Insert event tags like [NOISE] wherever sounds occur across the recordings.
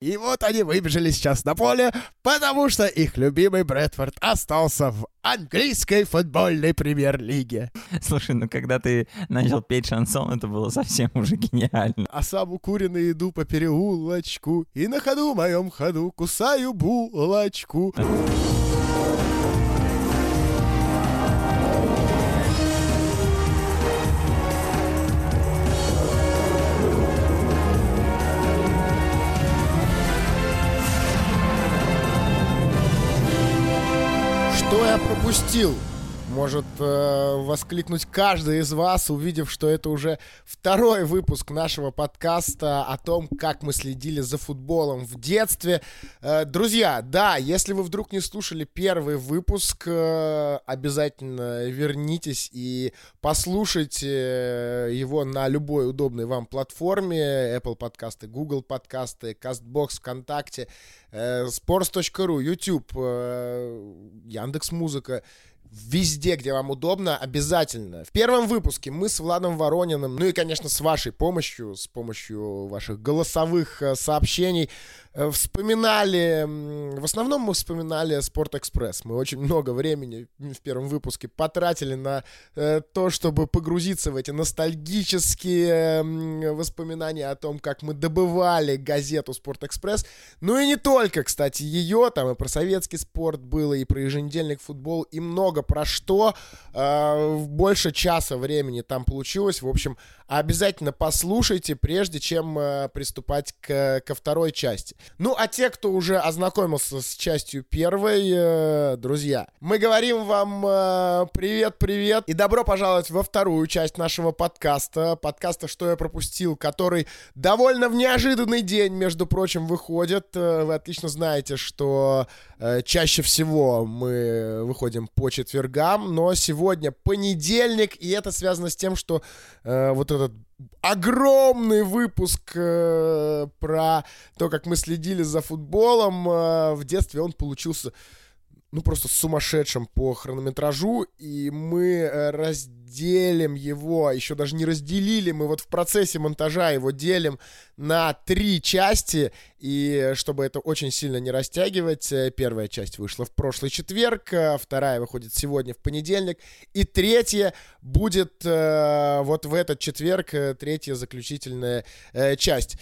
И вот они выбежали сейчас на поле, потому что их любимый Брэдфорд остался в английской футбольной премьер-лиге. Слушай, ну когда ты начал петь шансон, это было совсем уже гениально. А сам укуренный иду по переулочку, и на ходу моем ходу кусаю булочку. Что я пропустил? Может э, воскликнуть каждый из вас, увидев, что это уже второй выпуск нашего подкаста о том, как мы следили за футболом в детстве. Э, друзья, да, если вы вдруг не слушали первый выпуск, э, обязательно вернитесь и послушайте э, его на любой удобной вам платформе. Apple подкасты, Google подкасты, CastBox, ВКонтакте, э, Sports.ru, YouTube, э, Яндекс.Музыка везде, где вам удобно, обязательно. В первом выпуске мы с Владом Ворониным, ну и, конечно, с вашей помощью, с помощью ваших голосовых э, сообщений, вспоминали, в основном мы вспоминали Спорт Экспресс. Мы очень много времени в первом выпуске потратили на э, то, чтобы погрузиться в эти ностальгические воспоминания о том, как мы добывали газету Спорт Экспресс. Ну и не только, кстати, ее, там и про советский спорт было, и про еженедельник футбол, и много про что. Э, больше часа времени там получилось. В общем, обязательно послушайте, прежде чем э, приступать к, ко второй части. Ну, а те, кто уже ознакомился с частью первой, э, друзья, мы говорим вам привет-привет и добро пожаловать во вторую часть нашего подкаста. Подкаста «Что я пропустил», который довольно в неожиданный день, между прочим, выходит. Вы отлично знаете, что чаще всего мы выходим по четвергам но сегодня понедельник, и это связано с тем, что э, вот этот огромный выпуск э, про то, как мы следили за футболом э, в детстве, он получился ну, просто сумасшедшим по хронометражу, и мы э, разделим его, а еще даже не разделили, мы вот в процессе монтажа его делим на три части, и чтобы это очень сильно не растягивать, э, первая часть вышла в прошлый четверг, э, вторая выходит сегодня в понедельник, и третья будет э, вот в этот четверг, третья заключительная э, часть.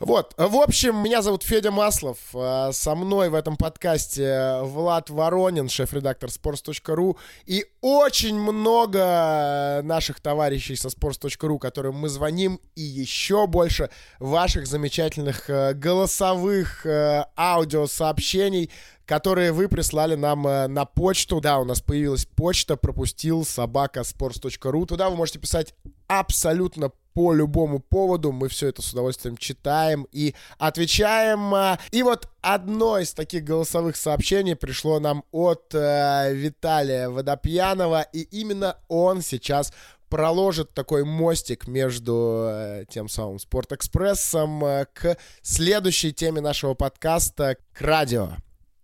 Вот, в общем, меня зовут Федя Маслов. А, со мной в этом подкасте Влад Воронин, шеф-редактор sports.ru. И очень много наших товарищей со sports.ru, которым мы звоним. И еще больше ваших замечательных э, голосовых э, аудиосообщений, которые вы прислали нам э, на почту. Да, у нас появилась почта, пропустил собака sports.ru. Туда вы можете писать абсолютно по любому поводу. Мы все это с удовольствием читаем и отвечаем. А, и вот одно из таких голосовых сообщений пришло нам от э, Виталия Водопьянова, и именно он сейчас проложит такой мостик между э, тем самым Спортэкспрессом э, к следующей теме нашего подкаста, к радио.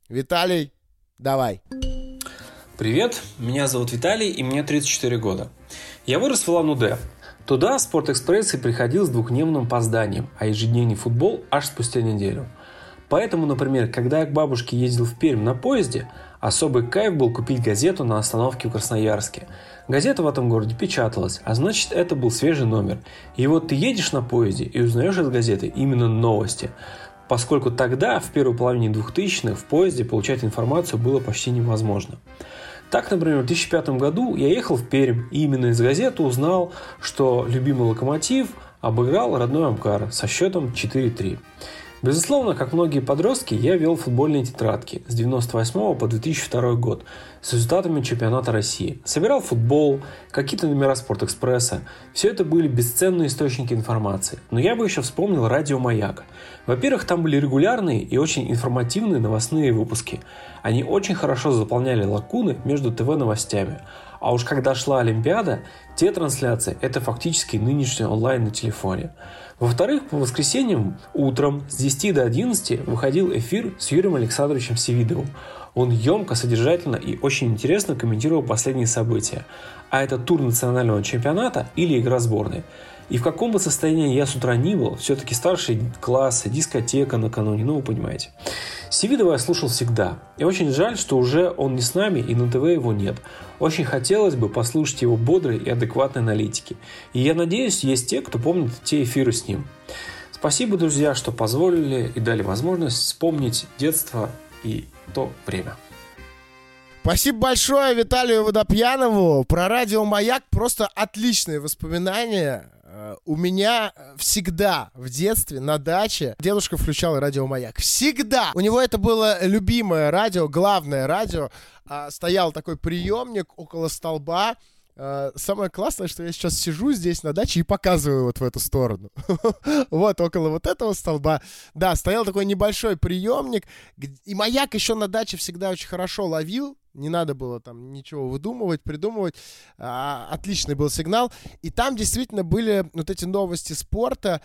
Виталий, давай. Привет, меня зовут Виталий, и мне 34 года. Я вырос в Улан-Удэ, Туда Спортэкспресс и приходил с двухдневным опозданием, а ежедневный футбол аж спустя неделю. Поэтому, например, когда я к бабушке ездил в Пермь на поезде, особый кайф был купить газету на остановке в Красноярске. Газета в этом городе печаталась, а значит это был свежий номер. И вот ты едешь на поезде и узнаешь из газеты именно новости. Поскольку тогда, в первой половине 2000-х, в поезде получать информацию было почти невозможно. Так, например, в 2005 году я ехал в Пермь и именно из газеты узнал, что любимый локомотив обыграл родной Амкар со счетом 4-3. Безусловно, как многие подростки, я вел футбольные тетрадки с 1998 по 2002 год с результатами чемпионата России. Собирал футбол, какие-то номера Спортэкспресса. Все это были бесценные источники информации. Но я бы еще вспомнил радио «Маяк». Во-первых, там были регулярные и очень информативные новостные выпуски. Они очень хорошо заполняли лакуны между ТВ-новостями. А уж когда шла Олимпиада, те трансляции – это фактически нынешний онлайн на телефоне. Во-вторых, по воскресеньям утром с 10 до 11 выходил эфир с Юрием Александровичем Севидовым. Он емко, содержательно и очень интересно комментировал последние события. А это тур национального чемпионата или игра сборной. И в каком бы состоянии я с утра ни был, все-таки старший класс, дискотека накануне, ну вы понимаете. Севидова я слушал всегда. И очень жаль, что уже он не с нами и на ТВ его нет. Очень хотелось бы послушать его бодрой и адекватной аналитики. И я надеюсь, есть те, кто помнит те эфиры с ним. Спасибо, друзья, что позволили и дали возможность вспомнить детство и то время. Спасибо большое Виталию Водопьянову. Про радио «Маяк» просто отличные воспоминания. Э, у меня всегда в детстве на даче дедушка включал радио «Маяк». Всегда! У него это было любимое радио, главное радио. А, стоял такой приемник около столба, самое классное, что я сейчас сижу здесь на даче и показываю вот в эту сторону. [LAUGHS] вот около вот этого столба. Да, стоял такой небольшой приемник. И маяк еще на даче всегда очень хорошо ловил. Не надо было там ничего выдумывать, придумывать. А, отличный был сигнал. И там действительно были вот эти новости спорта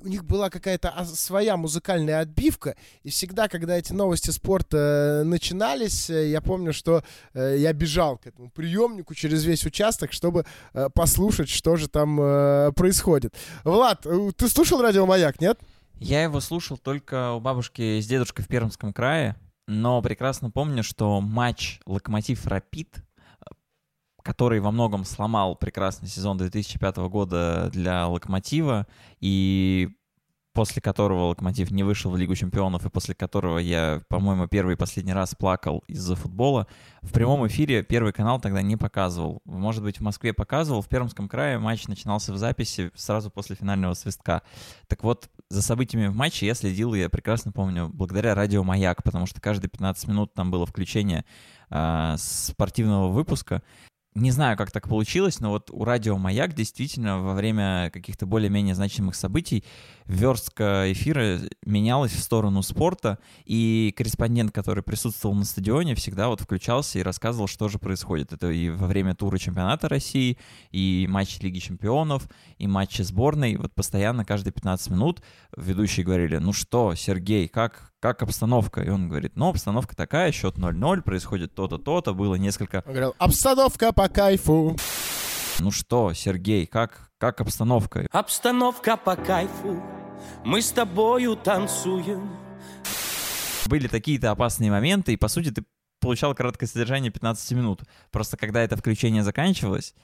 у них была какая-то своя музыкальная отбивка, и всегда, когда эти новости спорта э, начинались, э, я помню, что э, я бежал к этому приемнику через весь участок, чтобы послушать, что же там происходит. Влад, ты слушал радио «Маяк», нет? Я его слушал только у бабушки с дедушкой в Пермском крае, но прекрасно помню, что матч «Локомотив-Рапид» который во многом сломал прекрасный сезон 2005 года для Локомотива, и после которого Локомотив не вышел в Лигу чемпионов, и после которого я, по-моему, первый и последний раз плакал из-за футбола, в прямом эфире Первый канал тогда не показывал. Может быть, в Москве показывал, в Пермском крае матч начинался в записи сразу после финального свистка. Так вот, за событиями в матче я следил, я прекрасно помню, благодаря радио «Маяк», потому что каждые 15 минут там было включение э, спортивного выпуска, не знаю, как так получилось, но вот у радио «Маяк» действительно во время каких-то более-менее значимых событий верстка эфира менялась в сторону спорта, и корреспондент, который присутствовал на стадионе, всегда вот включался и рассказывал, что же происходит. Это и во время тура чемпионата России, и матчи Лиги чемпионов, и матчи сборной. Вот постоянно, каждые 15 минут ведущие говорили, ну что, Сергей, как, как обстановка? И он говорит, ну, обстановка такая, счет 0-0, происходит то-то, то-то, было несколько... Он говорил, обстановка по кайфу. Ну что, Сергей, как, как обстановка? Обстановка по кайфу, мы с тобою танцуем. Были такие-то опасные моменты, и, по сути, ты получал короткое содержание 15 минут. Просто когда это включение заканчивалось,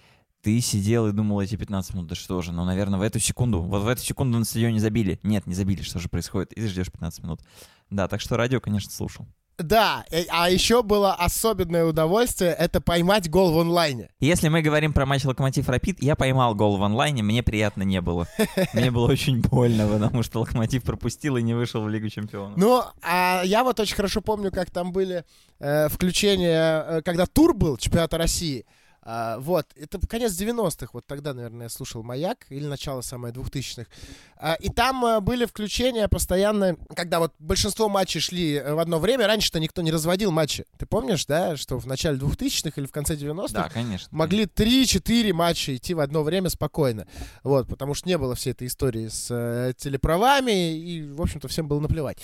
ты сидел и думал эти 15 минут, да что же, ну, наверное, в эту секунду, вот в эту секунду на стадионе забили. Нет, не забили, что же происходит, и ты ждешь 15 минут. Да, так что радио, конечно, слушал. Да, э, а еще было особенное удовольствие — это поймать гол в онлайне. Если мы говорим про матч Локомотив Рапид, я поймал гол в онлайне, мне приятно не было. [LAUGHS] Мне было очень больно, потому что Локомотив пропустил и не вышел в Лигу Чемпионов. Ну, а я вот очень хорошо помню, как там были э, включения, э, когда тур был чемпионата России — а, вот, это конец 90-х, вот тогда, наверное, я слушал «Маяк», или начало самое 2000-х. А, и там а, были включения постоянно, когда вот большинство матчей шли э, в одно время. Раньше-то никто не разводил матчи. Ты помнишь, да, что в начале 2000-х или в конце 90-х да, конечно, могли 3-4 матча идти в одно время спокойно. Вот, потому что не было всей этой истории с э, телеправами, и, в общем-то, всем было наплевать.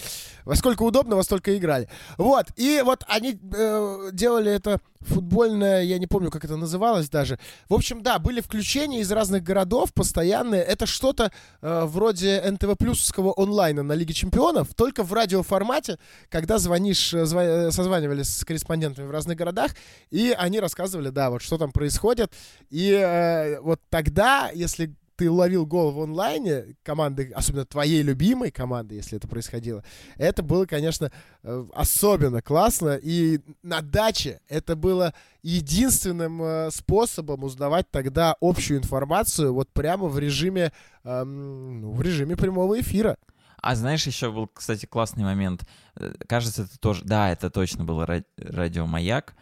Во сколько удобно, во столько играли. Вот, и вот они э, делали это футбольное, я не помню, как это называлось даже. В общем, да, были включения из разных городов постоянные. Это что-то э, вроде НТВ плюсовского онлайна на Лиге Чемпионов, только в радиоформате, когда звонишь, э, зв... Э, созванивались с корреспондентами в разных городах, и они рассказывали, да, вот что там происходит. И э, вот тогда, если ты уловил гол в онлайне команды, особенно твоей любимой команды, если это происходило, это было, конечно, э, особенно классно. И на даче это было единственным э, способом узнавать тогда общую информацию вот прямо в режиме, эм, ну, в режиме прямого эфира. А знаешь, еще был, кстати, классный момент. Э, кажется, это тоже... Да, это точно был радио «Маяк».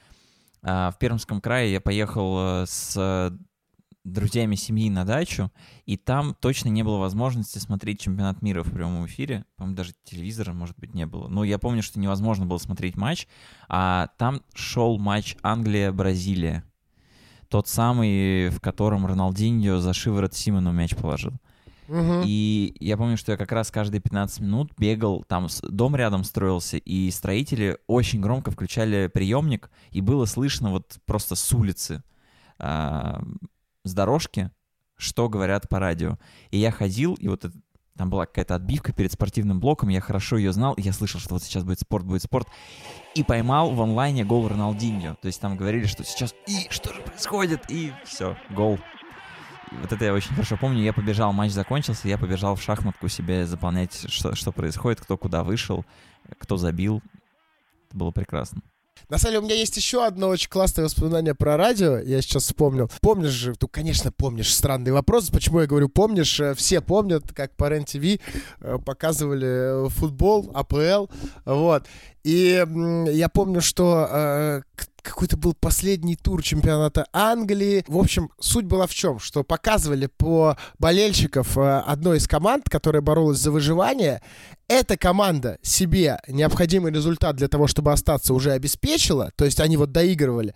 А, в Пермском крае я поехал с друзьями семьи на дачу, и там точно не было возможности смотреть чемпионат мира в прямом эфире. По-моему, даже телевизора, может быть, не было. Но я помню, что невозможно было смотреть матч, а там шел матч Англия-Бразилия. Тот самый, в котором Роналдиньо за шиворот Симону мяч положил. Угу. И я помню, что я как раз каждые 15 минут бегал, там дом рядом строился, и строители очень громко включали приемник, и было слышно вот просто с улицы а, с дорожки что говорят по радио. И я ходил, и вот это, там была какая-то отбивка перед спортивным блоком, я хорошо ее знал, и я слышал, что вот сейчас будет спорт, будет спорт, и поймал в онлайне гол Роналдиньо. То есть там говорили, что сейчас, и что же происходит, и все, гол. И вот это я очень хорошо помню. Я побежал, матч закончился, я побежал в шахматку себе заполнять, что, что происходит, кто куда вышел, кто забил. Это было прекрасно. На самом деле, у меня есть еще одно очень классное воспоминание про радио. Я сейчас вспомнил. Помнишь же, ну, конечно, помнишь странный вопрос. Почему я говорю помнишь? Э, все помнят, как по РЕН-ТВ э, показывали э, футбол, АПЛ. Вот. И я помню, что какой-то был последний тур чемпионата Англии. В общем, суть была в чем? Что показывали по болельщиков э, одной из команд, которая боролась за выживание. Эта команда себе необходимый результат для того, чтобы остаться, уже обеспечила. То есть они вот доигрывали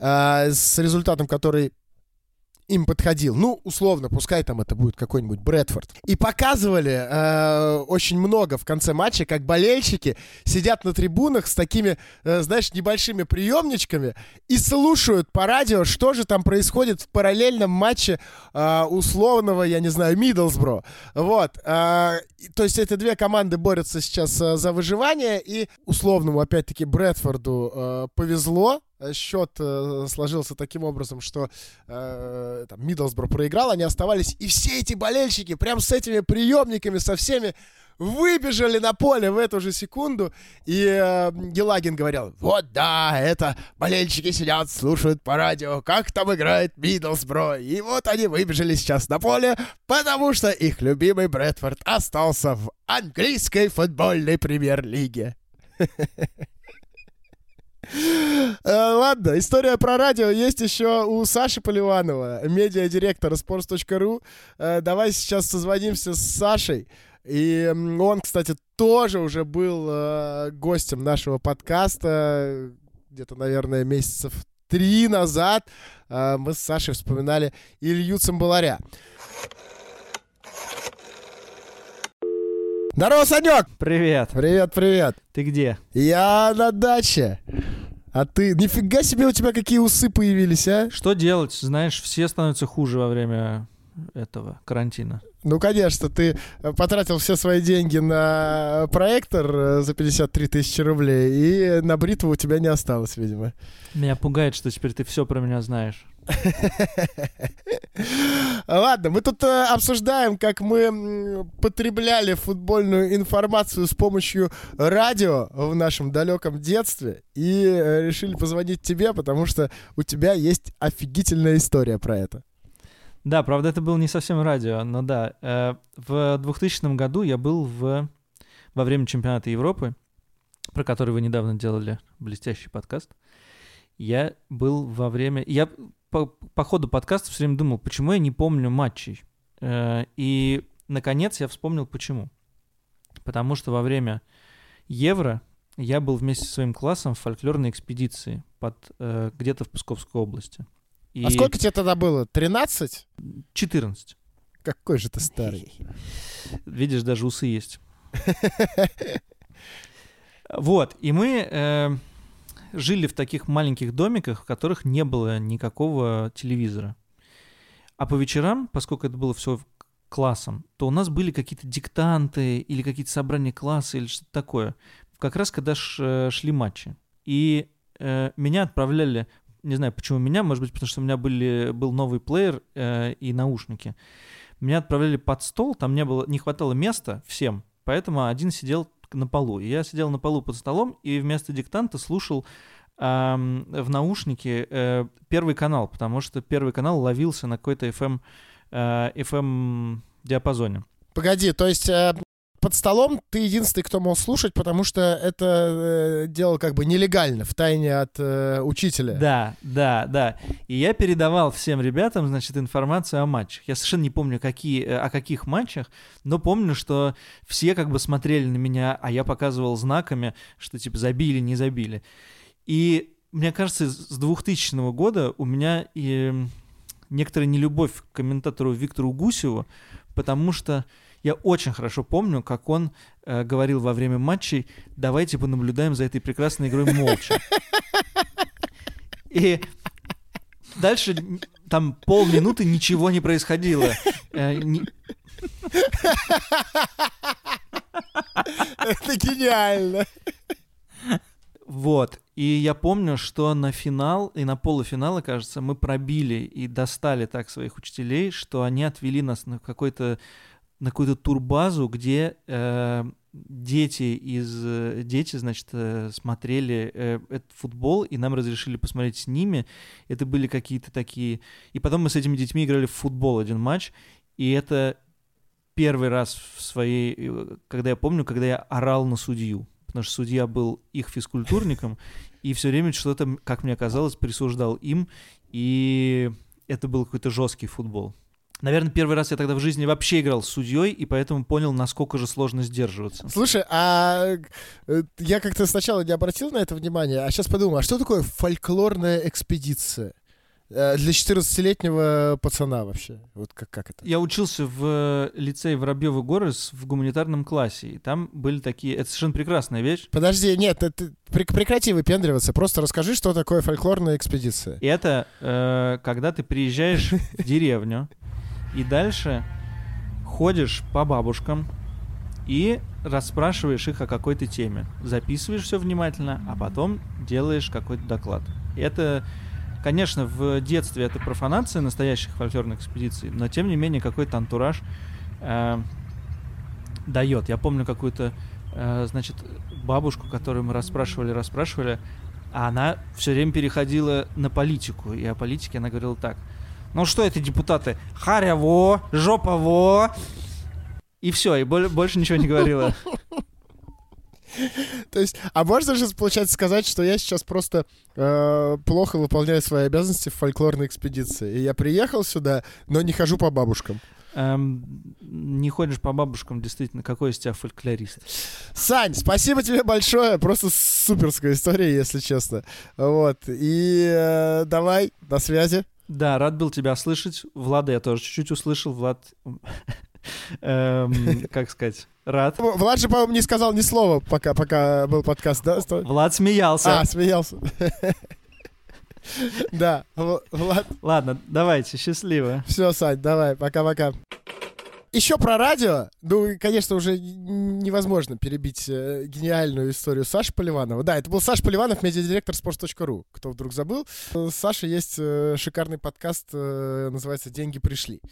э, с результатом, который им подходил. Ну, условно, пускай там это будет какой-нибудь Брэдфорд. И показывали э, очень много в конце матча, как болельщики сидят на трибунах с такими, э, знаешь, небольшими приемничками и слушают по радио, что же там происходит в параллельном матче э, условного, я не знаю, Миддлсбро. Вот. Э, то есть эти две команды борются сейчас э, за выживание, и условному, опять-таки, Брэдфорду э, повезло, счет э, сложился таким образом, что э, там Миддлсбро проиграл, они оставались, и все эти болельщики прям с этими приемниками, со всеми выбежали на поле в эту же секунду, и э, Елагин говорил, вот да, это болельщики сидят, слушают по радио, как там играет Миддлсбро, и вот они выбежали сейчас на поле, потому что их любимый Брэдфорд остался в английской футбольной премьер-лиге. [LAUGHS] Э, ладно, история про радио есть еще у Саши Поливанова, медиадиректора sports.ru. Э, давай сейчас созвонимся с Сашей. И он, кстати, тоже уже был э, гостем нашего подкаста где-то, наверное, месяцев три назад. Мы с Сашей вспоминали Илью Цимбаларя. Здорово, Санек! Привет. Привет, привет. Ты где? Я на даче. А ты, нифига себе у тебя какие усы появились, а? Что делать? Знаешь, все становятся хуже во время этого карантина. Ну, конечно, ты э, потратил все свои деньги на проектор э, за 53 тысячи рублей, и на бритву у тебя не осталось, видимо. Меня пугает, что теперь ты все про меня знаешь. Ладно, мы тут э, обсуждаем, как мы потребляли футбольную информацию с помощью радио в нашем далеком детстве и решили позвонить тебе, потому что у тебя есть офигительная история про это. Да, правда, это было не совсем радио, но да. Э, в 2000 году я был в, во время чемпионата Европы, про который вы недавно делали блестящий подкаст. Я был во время... Я по, по ходу подкаста все время думал, почему я не помню матчей. Э, и, наконец, я вспомнил, почему. Потому что во время Евро я был вместе со своим классом в фольклорной экспедиции под, э, где-то в Псковской области. И... А сколько тебе тогда было? 13? 14. Какой же ты старый. [LAUGHS] Видишь, даже усы есть. Вот, и мы э, жили в таких маленьких домиках, в которых не было никакого телевизора. А по вечерам, поскольку это было все классом, то у нас были какие-то диктанты или какие-то собрания класса или что-то такое. Как раз когда ш, шли матчи. И э, меня отправляли не знаю, почему меня, может быть, потому что у меня были, был новый плеер э, и наушники. Меня отправляли под стол, там не, было, не хватало места всем, поэтому один сидел на полу. И я сидел на полу под столом и вместо диктанта слушал э, в наушнике э, первый канал, потому что первый канал ловился на какой-то FM, э, FM диапазоне. Погоди, то есть э, под столом ты единственный, кто мог слушать, потому что это э, делал как бы нелегально, в тайне от э, учителя. Да, да, да. И я передавал всем ребятам, значит, информацию о матчах. Я совершенно не помню, какие, э, о каких матчах, но помню, что все как бы смотрели на меня, а я показывал знаками, что типа забили, не забили. И мне кажется, с 2000 года у меня и некоторая нелюбовь к комментатору Виктору Гусеву, потому что я очень хорошо помню, как он э, говорил во время матчей, давайте понаблюдаем за этой прекрасной игрой молча. И дальше там полминуты ничего не происходило. Э, не- Это гениально. Вот. И я помню, что на финал и на полуфиналы, кажется, мы пробили и достали так своих учителей, что они отвели нас на какой-то на какую-то турбазу, где э, дети из дети, значит, э, смотрели э, этот футбол, и нам разрешили посмотреть с ними. Это были какие-то такие. И потом мы с этими детьми играли в футбол один матч, и это первый раз в своей, э, когда я помню, когда я орал на судью, потому что судья был их физкультурником и все время что-то, как мне казалось, присуждал им, и это был какой-то жесткий футбол. Наверное, первый раз я тогда в жизни вообще играл с судьей, и поэтому понял, насколько же сложно сдерживаться. Слушай, а э, я как-то сначала не обратил на это внимание, а сейчас подумал, а что такое фольклорная экспедиция? Э, Для 14-летнего пацана вообще. Вот как, как это? Я учился в лицее Воробьевы горы в гуманитарном классе, и там были такие... Это совершенно прекрасная вещь. Подожди, нет, это, прек- прекрати выпендриваться, просто расскажи, что такое фольклорная экспедиция. Это э, когда ты приезжаешь в деревню и дальше ходишь по бабушкам и расспрашиваешь их о какой-то теме. Записываешь все внимательно, а потом делаешь какой-то доклад. Это, конечно, в детстве это профанация настоящих фольклорных экспедиций, но тем не менее какой-то антураж э, дает. Я помню какую-то, э, значит, бабушку, которую мы расспрашивали, расспрашивали, а она все время переходила на политику. И о политике она говорила так. Ну что это, депутаты? Харяво, жопово. И все, и боль- больше ничего не говорила. То есть, а можно же, получается, сказать, что я сейчас просто э, плохо выполняю свои обязанности в фольклорной экспедиции. И я приехал сюда, но не хожу по бабушкам. Эм, не ходишь по бабушкам, действительно, какой из тебя фольклорист? Сань, спасибо тебе большое. Просто суперская история, если честно. Вот. И э, давай, до связи. Да, рад был тебя слышать. Влада я тоже чуть-чуть услышал. Влад, [LAUGHS] эм, как сказать, рад. Влад же, по-моему, не сказал ни слова, пока, пока был подкаст, да? Влад смеялся. А, смеялся. [LAUGHS] Да, Влад, Ладно, давайте, счастливо. все, Сань, давай, пока-пока. Еще про радио. Ну, конечно, уже невозможно перебить э, гениальную историю Саши Поливанова. Да, это был Саша Поливанов, медиадиректор sports.ru. Кто вдруг забыл. У Саши есть э, шикарный подкаст, э, называется «Деньги пришли».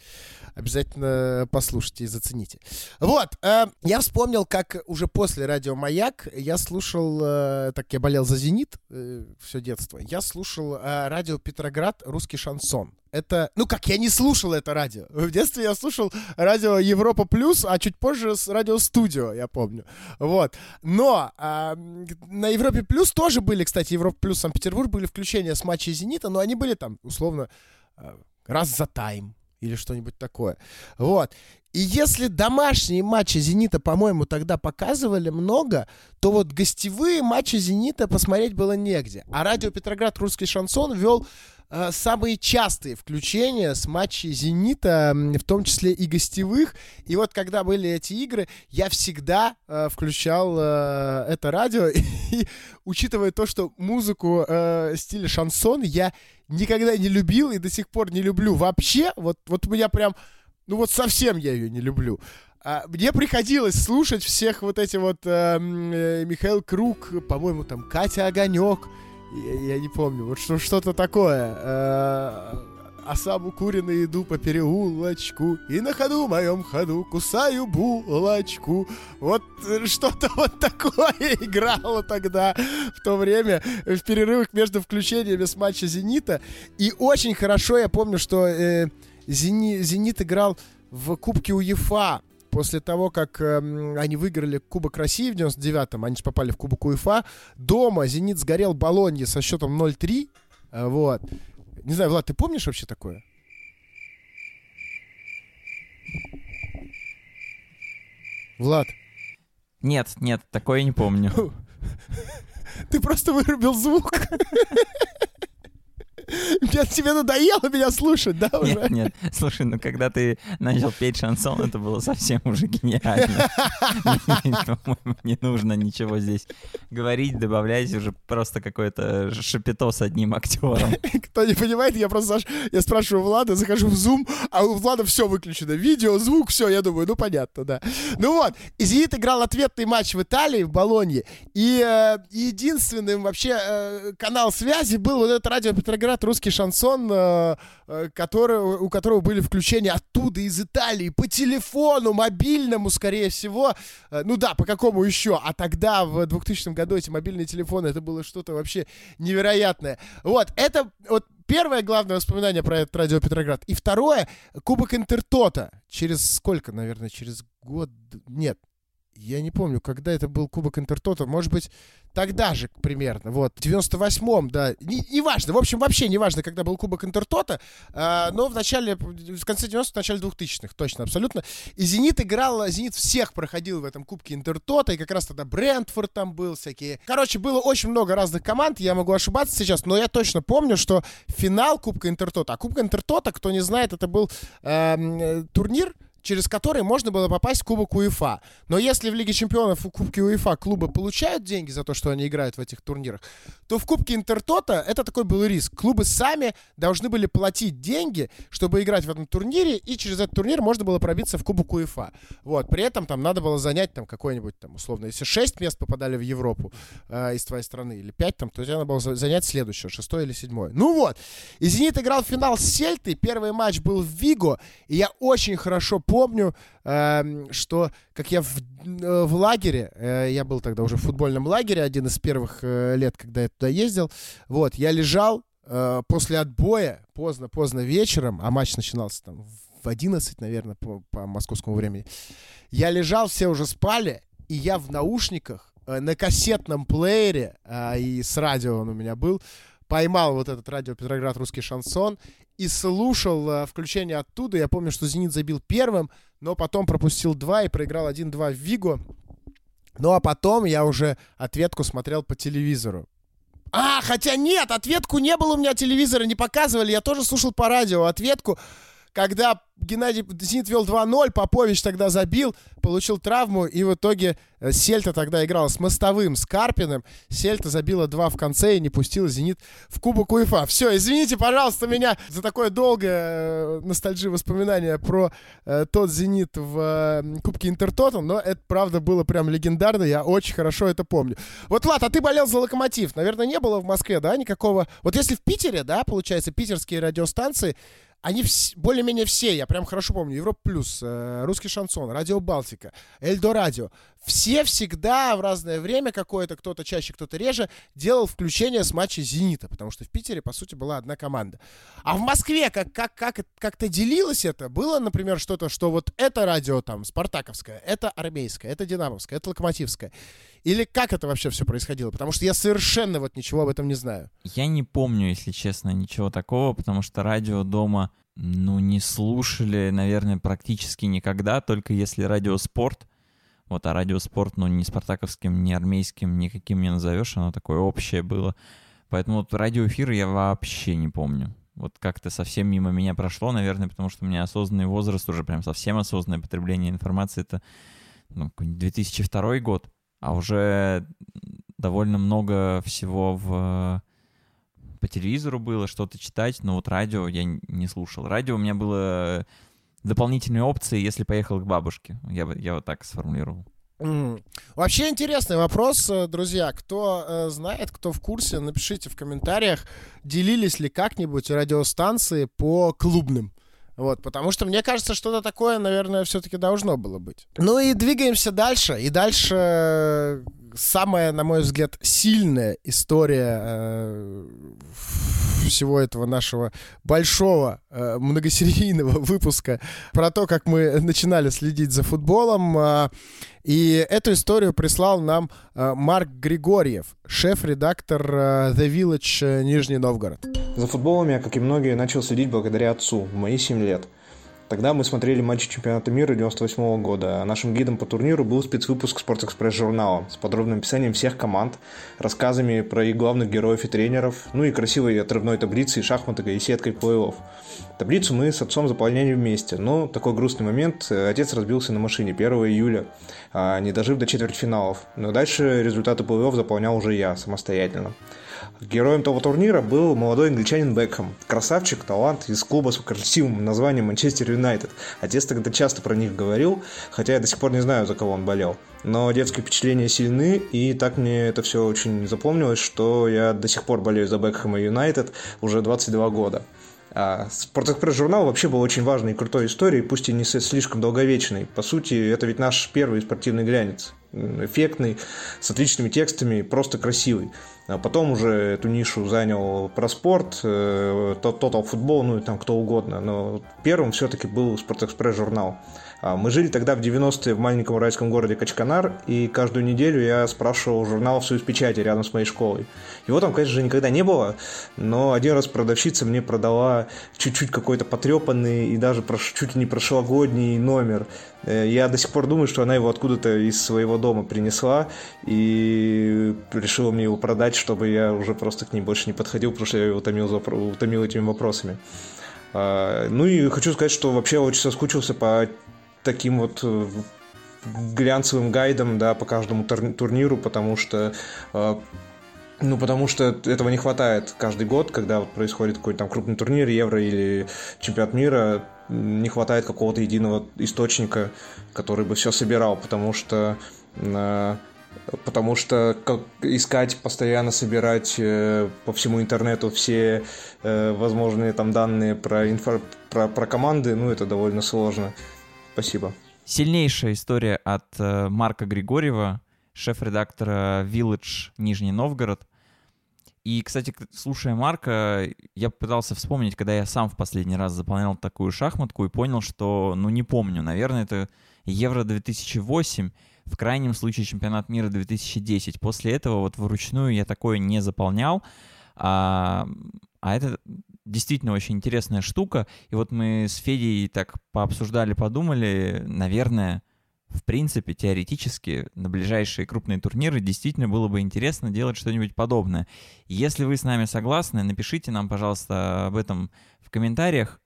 Обязательно послушайте и зацените. Вот, я вспомнил, как уже после радио «Маяк» я слушал, так я болел за «Зенит» все детство, я слушал радио «Петроград. Русский шансон». Это, ну как, я не слушал это радио. В детстве я слушал радио Европа Плюс, а чуть позже с радио Студио, я помню. Вот. Но а, на Европе Плюс тоже были, кстати, Европа Плюс Санкт-Петербург были включения с матчей Зенита, но они были там, условно, а, раз за тайм или что-нибудь такое. Вот. И если домашние матчи «Зенита», по-моему, тогда показывали много, то вот гостевые матчи «Зенита» посмотреть было негде. А радио «Петроград. Русский шансон» вел самые частые включения с матчей «Зенита», в том числе и гостевых. И вот когда были эти игры, я всегда э, включал э, это радио. [LAUGHS] И учитывая то, что музыку э, стиля шансон я никогда не любил и до сих пор не люблю вообще, вот, вот у меня прям, ну вот совсем я ее не люблю. А, мне приходилось слушать всех вот эти вот э, э, Михаил Круг, по-моему, там Катя Огонек, я, я не помню, вот что, что-то такое. Э, а сам укуренный иду по переулочку И на ходу, моем ходу, кусаю булочку. Вот э, что-то [LAUGHS] вот такое играло тогда В то время э, в перерывах между включениями с матча «Зенита» И очень хорошо я помню, что э, «Зени- «Зенит» играл в Кубке УЕФА После того, как эм, они выиграли Кубок России в 99-м, они же попали в Кубок УЕФА, дома «Зенит» сгорел Болонье со счетом 0-3. э, Вот. Не знаю, Влад, ты помнишь вообще такое? Влад, Нет, нет, такое я не помню. [LAUGHS] ты просто вырубил звук. [LAUGHS] Нет, тебе надоело меня слушать, да, уже? Нет, нет, слушай, ну когда ты начал петь шансон, это было совсем уже гениально. Не нужно ничего здесь говорить, добавлять уже просто какое-то шапито с одним актером. Кто не понимает, я просто я спрашиваю Влада, захожу в Zoom, а у Влада все выключено. Видео, звук, все, я думаю, ну понятно, да. Ну вот, и «Зенит» играл ответный матч в Италии, в Болонье, и э, единственным вообще э, канал связи был вот этот радио Петроград, русский шансон, э, э, который, у которого были включения оттуда, из Италии, по телефону, мобильному, скорее всего. Э, ну да, по какому еще? А тогда, в 2000 году, эти мобильные телефоны, это было что-то вообще невероятное. Вот, это вот первое главное воспоминание про этот радио Петроград. И второе, Кубок Интертота. Через сколько, наверное, через год? Нет, я не помню, когда это был Кубок Интертота. Может быть, тогда же примерно. Вот, в 98-м, да. Неважно. Не в общем, вообще не важно, когда был Кубок Интертота. А, но в начале, в конце 90-х, в начале 2000-х. Точно, абсолютно. И «Зенит» играл, «Зенит» всех проходил в этом Кубке Интертота. И как раз тогда Брентфорд там был, всякие. Короче, было очень много разных команд. Я могу ошибаться сейчас, но я точно помню, что финал Кубка Интертота. А Кубка Интертота, кто не знает, это был э, турнир, через который можно было попасть в Кубок УЕФА. Но если в Лиге Чемпионов у Кубке УЕФА клубы получают деньги за то, что они играют в этих турнирах, то в Кубке Интертота это такой был риск. Клубы сами должны были платить деньги, чтобы играть в этом турнире, и через этот турнир можно было пробиться в Кубок УЕФА. Вот. При этом там надо было занять там какой-нибудь, там, условно, если 6 мест попадали в Европу э, из твоей страны, или 5 там, то тебе надо было занять следующее, шестое или седьмое. Ну вот. И «Зенит» играл в финал с Сельтой, первый матч был в Виго, и я очень хорошо помню, э, что как я в, э, в лагере, э, я был тогда уже в футбольном лагере, один из первых э, лет, когда я туда ездил, вот, я лежал после отбоя, поздно-поздно вечером, а матч начинался там в 11, наверное, по, по московскому времени, я лежал, все уже спали, и я в наушниках, на кассетном плеере, и с радио он у меня был, поймал вот этот радио Петроград русский шансон и слушал э, включение оттуда. Я помню, что «Зенит» забил первым, но потом пропустил два и проиграл 1-2 в «Виго». Ну, а потом я уже ответку смотрел по телевизору. А, хотя нет, ответку не было у меня телевизора, не показывали. Я тоже слушал по радио ответку, когда Геннадий Зенит вел 2-0, Попович тогда забил, получил травму, и в итоге э, Сельта тогда играла с Мостовым, с Карпиным. Сельта забила 2 в конце и не пустила Зенит в Кубок УЕФА. Все, извините, пожалуйста, меня за такое долгое э, ностальджи воспоминание про э, тот Зенит в э, Кубке Интертота, но это, правда, было прям легендарно, я очень хорошо это помню. Вот, Влад, а ты болел за Локомотив. Наверное, не было в Москве, да, никакого... Вот если в Питере, да, получается, питерские радиостанции, они вс- более-менее все, я прям хорошо помню, Европа Плюс, э, Русский Шансон, Радио Балтика, Эльдо Радио, все всегда в разное время какое-то, кто-то чаще, кто-то реже, делал включение с матча «Зенита», потому что в Питере, по сути, была одна команда. А в Москве как, как, как, как-то делилось это? Было, например, что-то, что вот это радио там спартаковское, это армейское, это динамовское, это локомотивское. Или как это вообще все происходило? Потому что я совершенно вот ничего об этом не знаю. Я не помню, если честно, ничего такого, потому что радио дома, ну, не слушали, наверное, практически никогда, только если радиоспорт. Вот, а радиоспорт, ну, ни спартаковским, ни армейским, никаким не назовешь, оно такое общее было. Поэтому вот радиоэфиры я вообще не помню. Вот как-то совсем мимо меня прошло, наверное, потому что у меня осознанный возраст, уже прям совсем осознанное потребление информации, это ну, 2002 год а уже довольно много всего в по телевизору было, что-то читать, но вот радио я не слушал. Радио у меня было дополнительной опцией, если поехал к бабушке. Я, я вот так сформулировал. Mm. Вообще интересный вопрос, э, друзья. Кто э, знает, кто в курсе, напишите в комментариях, делились ли как-нибудь радиостанции по клубным. Вот, потому что мне кажется, что-то такое, наверное, все-таки должно было быть. Ну и двигаемся дальше. И дальше э, самая, на мой взгляд, сильная история э, всего этого нашего большого э, многосерийного [LAUGHS] выпуска про то, как мы начинали следить за футболом. Э, и эту историю прислал нам э, Марк Григорьев, шеф-редактор э, The Village э, Нижний Новгород. За футболом я, как и многие, начал следить благодаря отцу мои 7 лет. Тогда мы смотрели матчи чемпионата мира 98 года. Нашим гидом по турниру был спецвыпуск «Спортэкспресс» журнала с подробным описанием всех команд, рассказами про их главных героев и тренеров, ну и красивой отрывной таблицей, шахматой и сеткой плей-офф. Таблицу мы с отцом заполняли вместе, но такой грустный момент. Отец разбился на машине 1 июля, а, не дожив до четвертьфиналов. Но дальше результаты плей-офф заполнял уже я самостоятельно. Героем того турнира был молодой англичанин Бекхэм. Красавчик, талант из клуба с красивым названием Манчестер Юнайтед. Отец тогда часто про них говорил, хотя я до сих пор не знаю, за кого он болел. Но детские впечатления сильны, и так мне это все очень запомнилось, что я до сих пор болею за Бекхэма Юнайтед уже 22 года. А Спортэкспресс журнал вообще был очень важной и крутой историей, пусть и не слишком долговечной. По сути, это ведь наш первый спортивный глянец. Эффектный, с отличными текстами, просто красивый. А потом уже эту нишу занял про спорт, э, Total Football, ну и там кто угодно. Но первым все-таки был Спортэкспресс журнал. Мы жили тогда в 90-е в маленьком райском городе Качканар, и каждую неделю я спрашивал журнал в «Союз печати» рядом с моей школой. Его там, конечно же, никогда не было, но один раз продавщица мне продала чуть-чуть какой-то потрепанный и даже чуть не прошлогодний номер. Э, я до сих пор думаю, что она его откуда-то из своего дома принесла и решила мне его продать, чтобы я уже просто к ней больше не подходил, потому что я его утомил, утомил этими вопросами. А, ну и хочу сказать, что вообще очень соскучился по таким вот э, глянцевым гайдом, да, по каждому турниру, потому что э, ну, потому что этого не хватает каждый год, когда вот происходит какой-то там крупный турнир, Евро или Чемпионат мира, не хватает какого-то единого источника, который бы все собирал, потому что э, потому что как искать, постоянно собирать э, по всему интернету все э, возможные там данные про, инфо, про, про команды, ну, это довольно сложно. Спасибо. Сильнейшая история от э, Марка Григорьева, шеф-редактора Village Нижний Новгород. И, кстати, слушая Марка, я пытался вспомнить, когда я сам в последний раз заполнял такую шахматку и понял, что, ну, не помню, наверное, это Евро 2008, в крайнем случае чемпионат мира 2010. После этого вот вручную я такое не заполнял, а, а это действительно очень интересная штука. И вот мы с Федей так пообсуждали, подумали, наверное, в принципе, теоретически на ближайшие крупные турниры действительно было бы интересно делать что-нибудь подобное. Если вы с нами согласны, напишите нам, пожалуйста, об этом в комментариях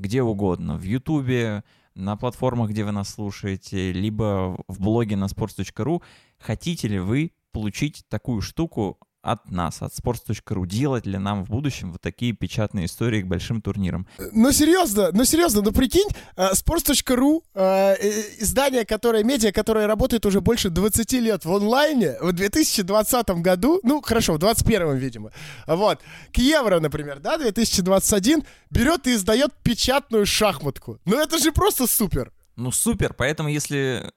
где угодно. В Ютубе, на платформах, где вы нас слушаете, либо в блоге на sports.ru. Хотите ли вы получить такую штуку от нас, от sports.ru, делать ли нам в будущем вот такие печатные истории к большим турнирам. Ну, серьезно, ну, серьезно, ну, прикинь, э, sports.ru, э, издание, которое, медиа, которое работает уже больше 20 лет в онлайне, в 2020 году, ну, хорошо, в 2021, видимо, вот, к Евро, например, да, 2021, берет и издает печатную шахматку. Ну, это же просто супер. Ну, супер, поэтому если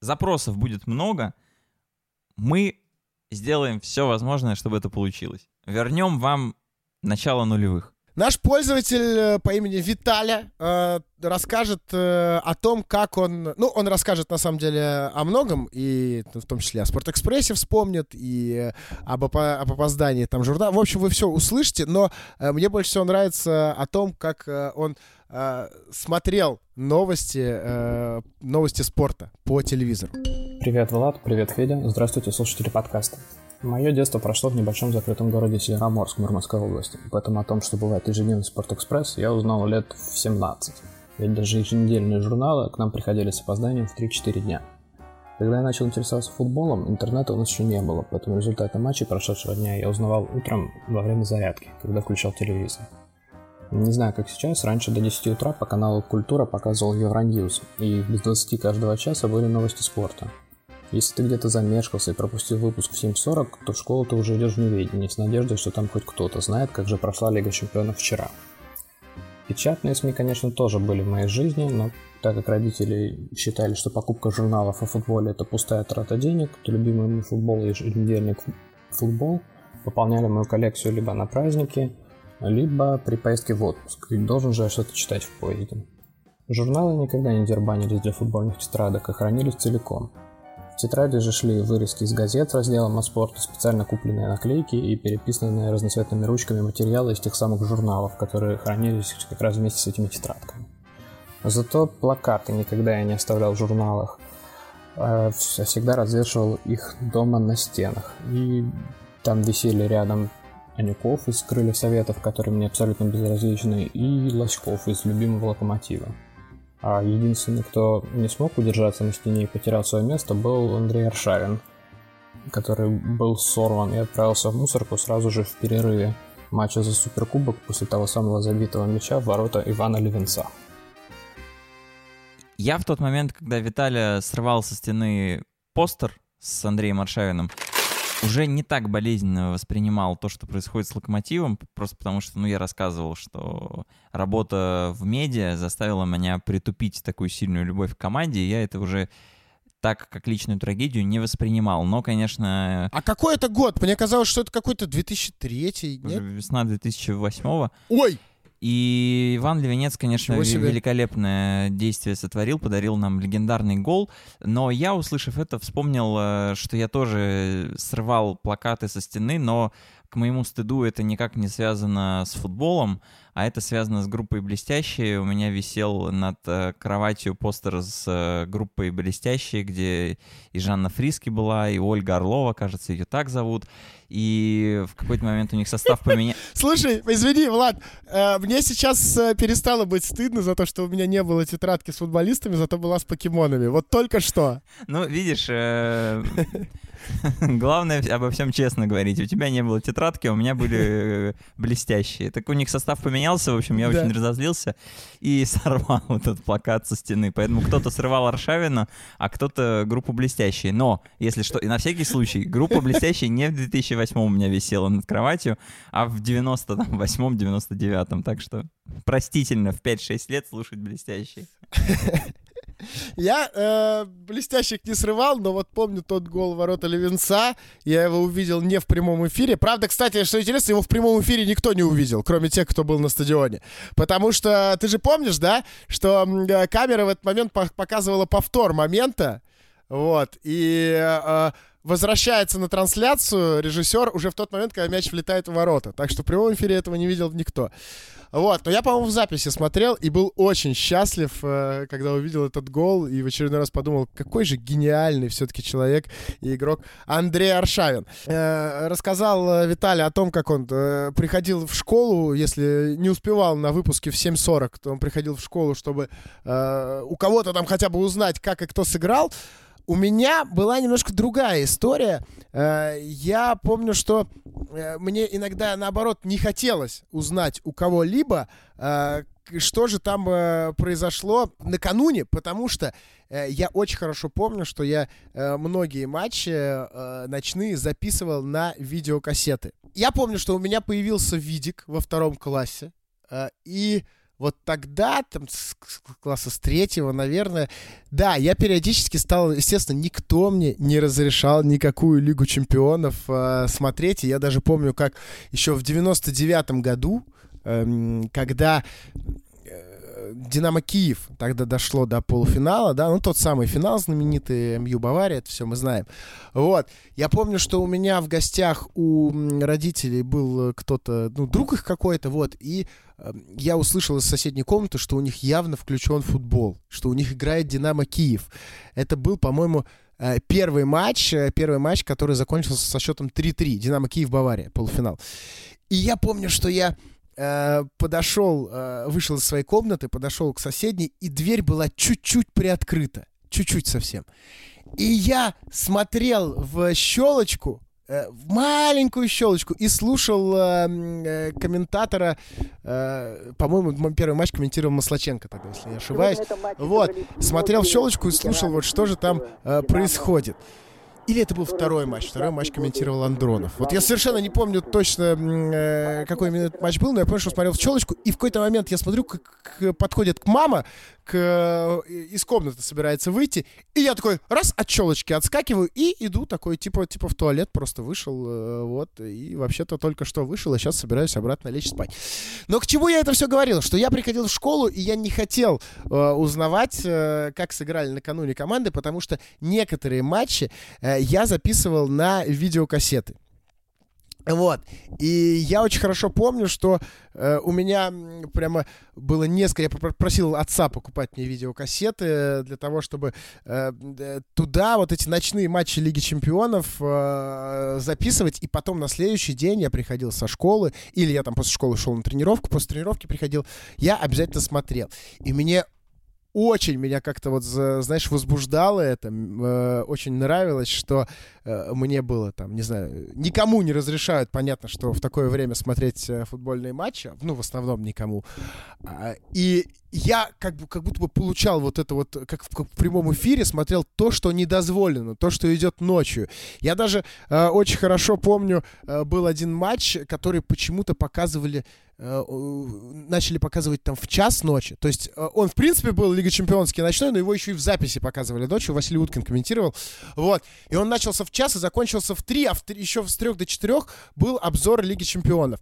запросов будет много, мы сделаем все возможное, чтобы это получилось. Вернем вам начало нулевых. Наш пользователь э, по имени Виталя э, расскажет э, о том, как он... Ну, он расскажет, на самом деле, о многом, и в том числе о Спортэкспрессе вспомнит, и об, об опоздании там журнала. В общем, вы все услышите, но э, мне больше всего нравится о том, как э, он э, смотрел новости, э, новости спорта по телевизору. Привет, Влад, привет, Федя. Здравствуйте, слушатели подкаста. Мое детство прошло в небольшом закрытом городе Североморск Мурманской области, поэтому о том, что бывает ежедневный Спортэкспресс, я узнал лет в 17. Ведь даже еженедельные журналы к нам приходили с опозданием в 3-4 дня. Когда я начал интересоваться футболом, интернета у нас еще не было, поэтому результаты матчей прошедшего дня я узнавал утром во время зарядки, когда включал телевизор. Не знаю, как сейчас, раньше до 10 утра по каналу «Культура» показывал Евроньюз, и без 20 каждого часа были новости спорта. Если ты где-то замешкался и пропустил выпуск в 7.40, то в школу ты уже идешь в неведении с надеждой, что там хоть кто-то знает, как же прошла Лига Чемпионов вчера. Печатные СМИ, конечно, тоже были в моей жизни, но так как родители считали, что покупка журналов о футболе это пустая трата денег, то любимый мой футбол и еженедельник футбол пополняли мою коллекцию либо на праздники, либо при поездке в отпуск, ведь должен же я что-то читать в поезде. Журналы никогда не дербанились для футбольных тетрадок и хранились целиком – тетради же шли вырезки из газет с разделом о спорте, специально купленные наклейки и переписанные разноцветными ручками материалы из тех самых журналов, которые хранились как раз вместе с этими тетрадками. Зато плакаты никогда я не оставлял в журналах. Я всегда развешивал их дома на стенах. И там висели рядом Анюков из «Крылья Советов», которые мне абсолютно безразличны, и Лоськов из «Любимого локомотива». А единственный, кто не смог удержаться на стене и потерял свое место, был Андрей Аршавин, который был сорван и отправился в мусорку сразу же в перерыве матча за Суперкубок после того самого забитого мяча в ворота Ивана Левенца. Я в тот момент, когда Виталия срывал со стены постер с Андреем Аршавиным, уже не так болезненно воспринимал то, что происходит с локомотивом, просто потому что, ну, я рассказывал, что работа в медиа заставила меня притупить такую сильную любовь к команде, и я это уже так, как личную трагедию, не воспринимал. Но, конечно... А какой это год? Мне казалось, что это какой-то 2003 нет? Весна 2008 Ой! И Иван Левенец, конечно, великолепное действие сотворил, подарил нам легендарный гол. Но я, услышав это, вспомнил, э, что я тоже срывал плакаты со стены, но к моему стыду это никак не связано с футболом, а это связано с группой «Блестящие». У меня висел над э, кроватью постер с э, группой «Блестящие», где и Жанна Фриски была, и Ольга Орлова, кажется, ее так зовут. И в какой-то момент у них состав поменялся. [LAUGHS] Слушай, извини, Влад, э, мне сейчас перестало быть стыдно за то, что у меня не было тетрадки с футболистами, зато была с покемонами. Вот только что. Ну, видишь, [LAUGHS] Главное обо всем честно говорить. У тебя не было тетрадки, а у меня были блестящие. Так у них состав поменялся, в общем, я очень разозлился и [LAUGHS] сорвал этот плакат со стены. Поэтому кто-то срывал Аршавина, а кто-то группу блестящие. Но, если что, и на всякий случай, группа блестящие не в 2008 у меня висела над кроватью, а в 98-99. Так что простительно в 5-6 лет слушать блестящие. [LAUGHS] Я э, блестящих не срывал, но вот помню тот гол ворота Левинца. Я его увидел не в прямом эфире. Правда, кстати, что интересно, его в прямом эфире никто не увидел, кроме тех, кто был на стадионе. Потому что ты же помнишь, да, что э, камера в этот момент показывала повтор момента. Вот. И э, возвращается на трансляцию режиссер уже в тот момент, когда мяч влетает в ворота. Так что в прямом эфире этого не видел никто. Вот, но я, по-моему, в записи смотрел и был очень счастлив, э, когда увидел этот гол и в очередной раз подумал, какой же гениальный все-таки человек и игрок Андрей Аршавин. Э, рассказал э, Виталий о том, как он приходил в школу, если не успевал на выпуске в 7.40, то он приходил в школу, чтобы у кого-то там хотя бы узнать, как и кто сыграл. У меня была немножко другая история. Я помню, что Э, мне иногда, наоборот, не хотелось узнать у кого-либо, э, что же там э, произошло накануне, потому что я очень хорошо помню, что я многие матчи ночные записывал на видеокассеты. Я помню, что у меня появился видик во втором классе, и вот тогда, там, с класса с третьего, наверное, да, я периодически стал, естественно, никто мне не разрешал никакую Лигу Чемпионов э, смотреть. И я даже помню, как еще в 99-м году, э, когда Динамо Киев тогда дошло до полуфинала, да, ну тот самый финал знаменитый МЮ Бавария, это все мы знаем. Вот, я помню, что у меня в гостях у родителей был кто-то, ну друг их какой-то, вот, и э, я услышал из соседней комнаты, что у них явно включен футбол, что у них играет Динамо Киев. Это был, по-моему, э, первый матч, э, первый матч, который закончился со счетом 3-3. Динамо Киев Бавария, полуфинал. И я помню, что я э, подошел, э, вышел из своей комнаты, подошел к соседней, и дверь была чуть-чуть приоткрыта. Чуть-чуть совсем. И я смотрел в щелочку, э, в маленькую щелочку, и слушал э, комментатора, э, по-моему, первый матч комментировал Маслаченко тогда, если не ошибаюсь. Вот, смотрел в щелочку и слушал, вот что же там э, происходит. Или это был второй матч. Второй матч комментировал Андронов. Вот я совершенно не помню точно, э, какой именно матч был, но я помню, что смотрел в челочку, и в какой-то момент я смотрю, как подходит к мама, к, э, из комнаты собирается выйти, и я такой раз от челочки отскакиваю и иду такой, типа, типа в туалет просто вышел, э, вот, и вообще-то только что вышел, а сейчас собираюсь обратно лечь спать. Но к чему я это все говорил? Что я приходил в школу, и я не хотел э, узнавать, э, как сыграли накануне команды, потому что некоторые матчи э, я записывал на видеокассеты. Вот. И я очень хорошо помню, что э, у меня прямо было несколько... Я попросил отца покупать мне видеокассеты для того, чтобы э, туда вот эти ночные матчи Лиги Чемпионов э, записывать. И потом на следующий день я приходил со школы, или я там после школы шел на тренировку, после тренировки приходил, я обязательно смотрел. И мне очень меня как-то вот, знаешь, возбуждало это, э, очень нравилось, что э, мне было там, не знаю, никому не разрешают, понятно, что в такое время смотреть э, футбольные матчи, ну, в основном никому. А, и я как, бы, как будто бы получал вот это вот, как в, как в прямом эфире, смотрел то, что не дозволено, то, что идет ночью. Я даже э, очень хорошо помню, э, был один матч, который почему-то показывали начали показывать там в час ночи. То есть э, он, в принципе, был Лига Чемпионский ночной, но его еще и в записи показывали ночью. Василий Уткин комментировал. Вот. И он начался в час и закончился в три, а в 3, еще с трех до четырех был обзор Лиги Чемпионов.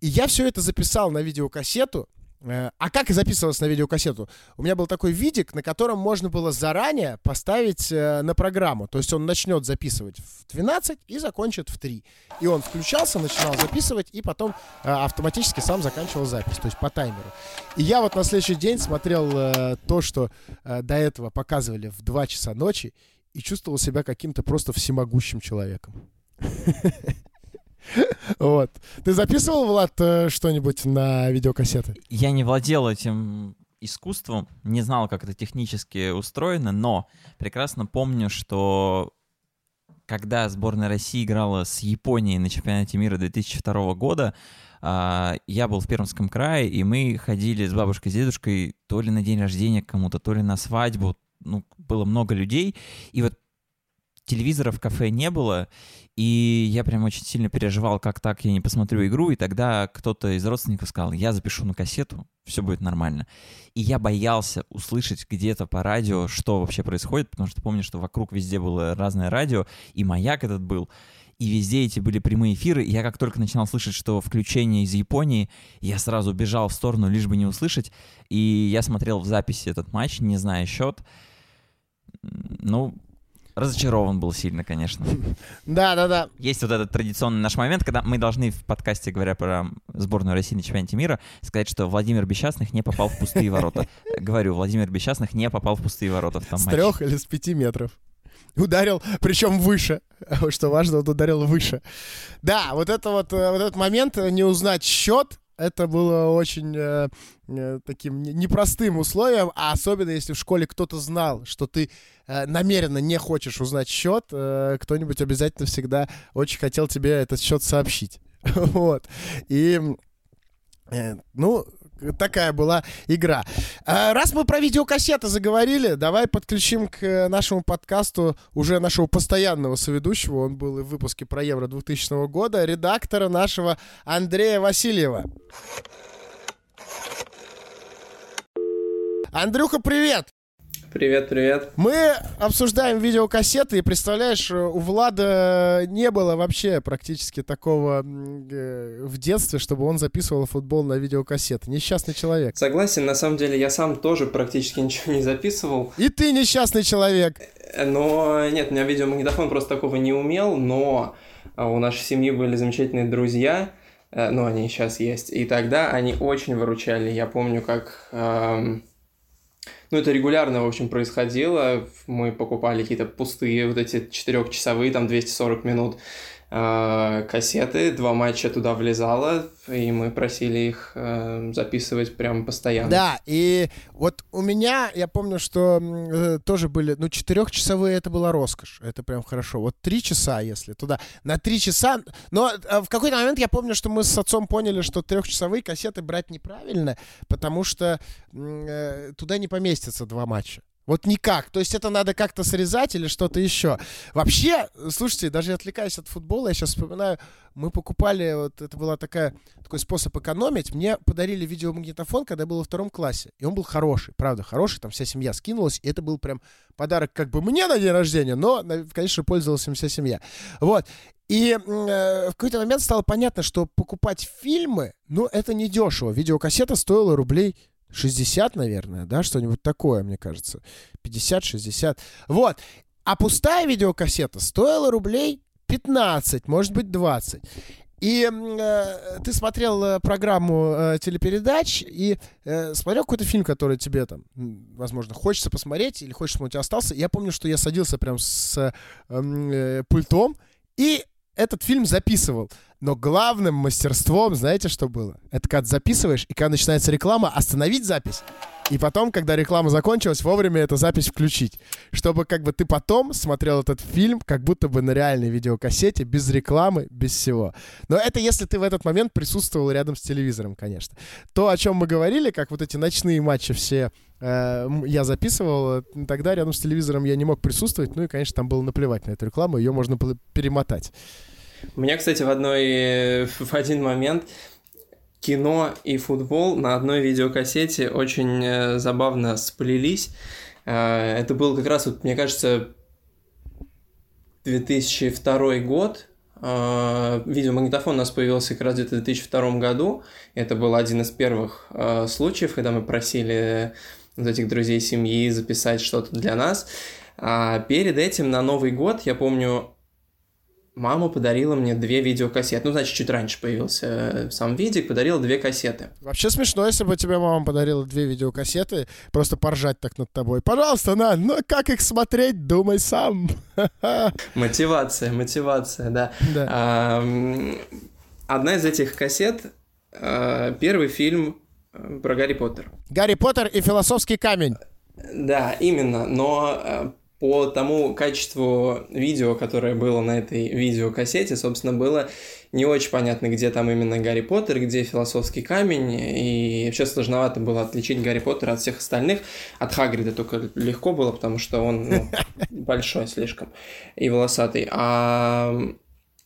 И я все это записал на видеокассету. Э, а как записывалось на видеокассету? У меня был такой видик, на котором можно было заранее поставить э, на программу. То есть он начнет записывать в 12 и закончит в 3. И он включался, начинал записывать, и потом э, автоматически сам заканчивал запись, то есть по таймеру. И я вот на следующий день смотрел то, что до этого показывали в 2 часа ночи, и чувствовал себя каким-то просто всемогущим человеком. [LAUGHS] Вот. Ты записывал, Влад, э, что-нибудь на видеокассеты? Я не владел этим искусством, не знал, как это технически устроено, но прекрасно помню, что когда сборная России играла с Японией на чемпионате мира 2002 года, а, я был в Пермском крае, и мы ходили с бабушкой, с дедушкой то ли на день рождения кому-то, то ли на свадьбу. Ну, было много людей. И вот телевизора в кафе не было, и я прям очень сильно переживал, как так я не посмотрю игру, и тогда кто-то из родственников сказал, я запишу на кассету, все будет нормально. И я боялся услышать где-то по радио, что вообще происходит, потому что помню, что вокруг везде было разное радио, и маяк этот был, и везде эти были прямые эфиры. Я как только начинал слышать, что включение из Японии, я сразу бежал в сторону, лишь бы не услышать. И я смотрел в записи этот матч, не зная счет. Ну, Разочарован был сильно, конечно. Да, да, да. Есть вот этот традиционный наш момент, когда мы должны в подкасте, говоря про сборную России на чемпионате мира, сказать, что Владимир Бесчастных не попал в пустые ворота. [LAUGHS] Говорю, Владимир Бесчастных не попал в пустые ворота в том С трех или с пяти метров. Ударил, причем выше. [LAUGHS] Что важно, он ударил выше. Да, вот это вот, э, вот этот момент, э, не узнать счет, это было очень э, таким непростым условием, а особенно если в школе кто-то знал, что ты э, намеренно не хочешь узнать счет, э, кто-нибудь обязательно всегда очень хотел тебе этот счет сообщить. [LAUGHS] вот. И, э, ну, такая была игра. А, раз мы про видеокассеты заговорили, давай подключим к э, нашему подкасту уже нашего постоянного соведущего. Он был и в выпуске про Евро 2000 года, редактора нашего Андрея Васильева. Андрюха, привет! Привет, привет. Мы обсуждаем видеокассеты, и представляешь, у Влада не было вообще практически такого э, в детстве, чтобы он записывал футбол на видеокассеты. Несчастный человек. Согласен, на самом деле я сам тоже практически [LAUGHS] ничего не записывал. И ты несчастный человек. Э, но нет, у меня видеомагнитофон просто такого не умел, но а, у нашей семьи были замечательные друзья, э, ну, они сейчас есть, и тогда они очень выручали. Я помню, как эм, ну, это регулярно, в общем, происходило. Мы покупали какие-то пустые вот эти четырехчасовые, там, 240 минут э, кассеты, два матча туда влезало, и мы просили их э, записывать прям постоянно. Да, и вот у меня, я помню, что э, тоже были, ну, четырехчасовые это была роскошь, это прям хорошо. Вот три часа, если туда, на три часа, но э, в какой-то момент я помню, что мы с отцом поняли, что трехчасовые кассеты брать неправильно, потому что э, туда не поместится два матча. Вот никак. То есть это надо как-то срезать или что-то еще. Вообще, слушайте, даже отвлекаясь от футбола, я сейчас вспоминаю, мы покупали, вот это была такая, такой способ экономить. Мне подарили видеомагнитофон, когда я был во втором классе. И он был хороший, правда, хороший. Там вся семья скинулась. И это был прям подарок как бы мне на день рождения, но, конечно, пользовалась им вся семья. Вот. И э, в какой-то момент стало понятно, что покупать фильмы, ну, это не дешево. Видеокассета стоила рублей 60, наверное, да, что-нибудь такое, мне кажется. 50-60. Вот. А пустая видеокассета стоила рублей 15, может быть, 20. И э, ты смотрел э, программу э, телепередач и э, смотрел какой-то фильм, который тебе там, возможно, хочется посмотреть или хочешь, чтобы он у тебя остался. Я помню, что я садился прям с эм, э, пультом и этот фильм записывал. Но главным мастерством, знаете, что было? Это когда записываешь, и когда начинается реклама, остановить запись. И потом, когда реклама закончилась, вовремя эту запись включить. Чтобы как бы ты потом смотрел этот фильм, как будто бы на реальной видеокассете, без рекламы, без всего. Но это если ты в этот момент присутствовал рядом с телевизором, конечно. То, о чем мы говорили, как вот эти ночные матчи все я записывал, тогда рядом с телевизором я не мог присутствовать, ну и, конечно, там было наплевать на эту рекламу, ее можно было перемотать. У меня, кстати, в одной в один момент кино и футбол на одной видеокассете очень э, забавно сплелись. Э, это был как раз, вот, мне кажется, 2002 год. Э, видеомагнитофон у нас появился как раз где-то в 2002 году. Это был один из первых случаев, когда мы просили вот этих друзей семьи записать что-то для нас. А перед этим на Новый год, я помню, мама подарила мне две видеокассеты. Ну, значит, чуть раньше появился э, сам видик, подарила две кассеты. Вообще смешно, если бы тебе мама подарила две видеокассеты, просто поржать так над тобой. Пожалуйста, на, ну как их смотреть, думай сам. [LAUGHS] Мотивация, мотивация, да. да. А, одна из этих кассет, а, первый фильм э, про Гарри Поттер. Гарри Поттер и философский камень. Да, именно, но по тому качеству видео, которое было на этой видеокассете, собственно, было не очень понятно, где там именно Гарри Поттер, где философский камень, и вообще сложновато было отличить Гарри Поттера от всех остальных. От Хагрида только легко было, потому что он ну, [LAUGHS] большой слишком и волосатый. А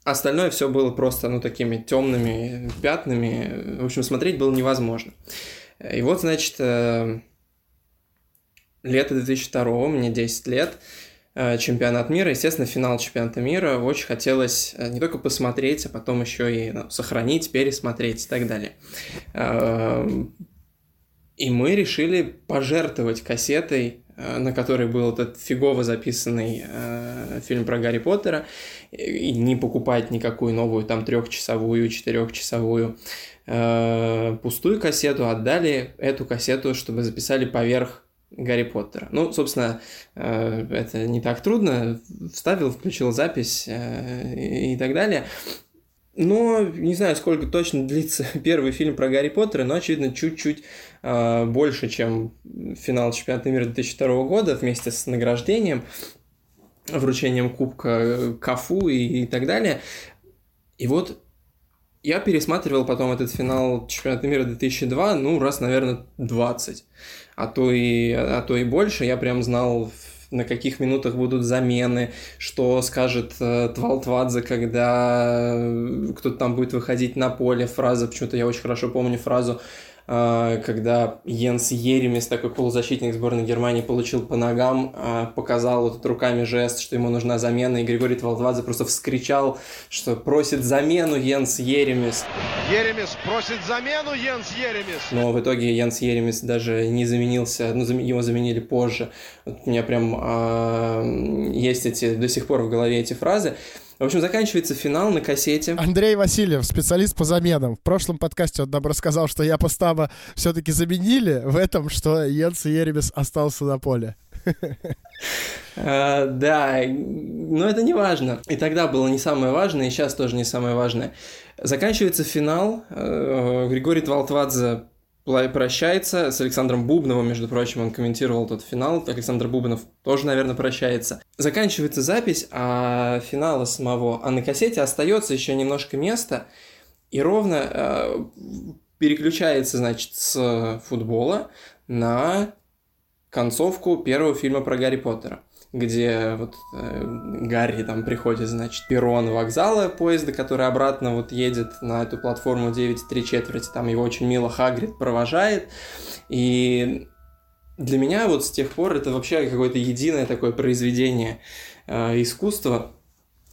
остальное все было просто, ну, такими темными пятнами. В общем, смотреть было невозможно. И вот, значит, э, лето 2002, мне 10 лет, э, чемпионат мира, естественно, финал чемпионата мира. Очень хотелось э, не только посмотреть, а потом еще и ну, сохранить, пересмотреть и так далее. И мы решили пожертвовать кассетой, на которой был этот фигово записанный э, фильм про Гарри Поттера, и не покупать никакую новую, там, трехчасовую, четырехчасовую э, пустую кассету, отдали эту кассету, чтобы записали поверх Гарри Поттера. Ну, собственно, э, это не так трудно. Вставил, включил запись э, и так далее. Но не знаю, сколько точно длится [LAUGHS] первый фильм про Гарри Поттера, но, очевидно, чуть-чуть э, больше, чем финал чемпионата мира 2002 года вместе с награждением, вручением кубка Кафу и, и так далее. И вот я пересматривал потом этот финал чемпионата мира 2002, ну, раз, наверное, 20 а то и, а то и больше. Я прям знал, на каких минутах будут замены, что скажет э, Твалтвадзе, когда кто-то там будет выходить на поле. Фраза, почему-то я очень хорошо помню фразу когда Йенс Еремис, такой полузащитник сборной Германии, получил по ногам, а, показал вот этот руками жест, что ему нужна замена, и Григорий Твалдвадзе просто вскричал, что просит замену Йенс Еремис. Еремис просит замену Йенс Еремис! Но в итоге Йенс Еремис даже не заменился, ну, его заменили позже. Вот у меня прям э, есть эти, до сих пор в голове эти фразы. В общем, заканчивается финал на кассете. Андрей Васильев, специалист по заменам. В прошлом подкасте он нам рассказал, что я Постаба все-таки заменили в этом, что Йенс Еремес остался на поле. Uh, да, но это не важно. И тогда было не самое важное, и сейчас тоже не самое важное. Заканчивается финал. Uh, Григорий Твалтвадзе прощается с Александром Бубновым, между прочим, он комментировал тот финал. Александр Бубнов тоже, наверное, прощается. Заканчивается запись, а финала самого, а на кассете остается еще немножко места, и ровно э, переключается, значит, с футбола на концовку первого фильма про Гарри Поттера где вот э, Гарри там приходит, значит, перрон вокзала поезда, который обратно вот едет на эту платформу 9 3 четверти, там его очень мило Хагрид провожает, и для меня вот с тех пор это вообще какое-то единое такое произведение э, искусства,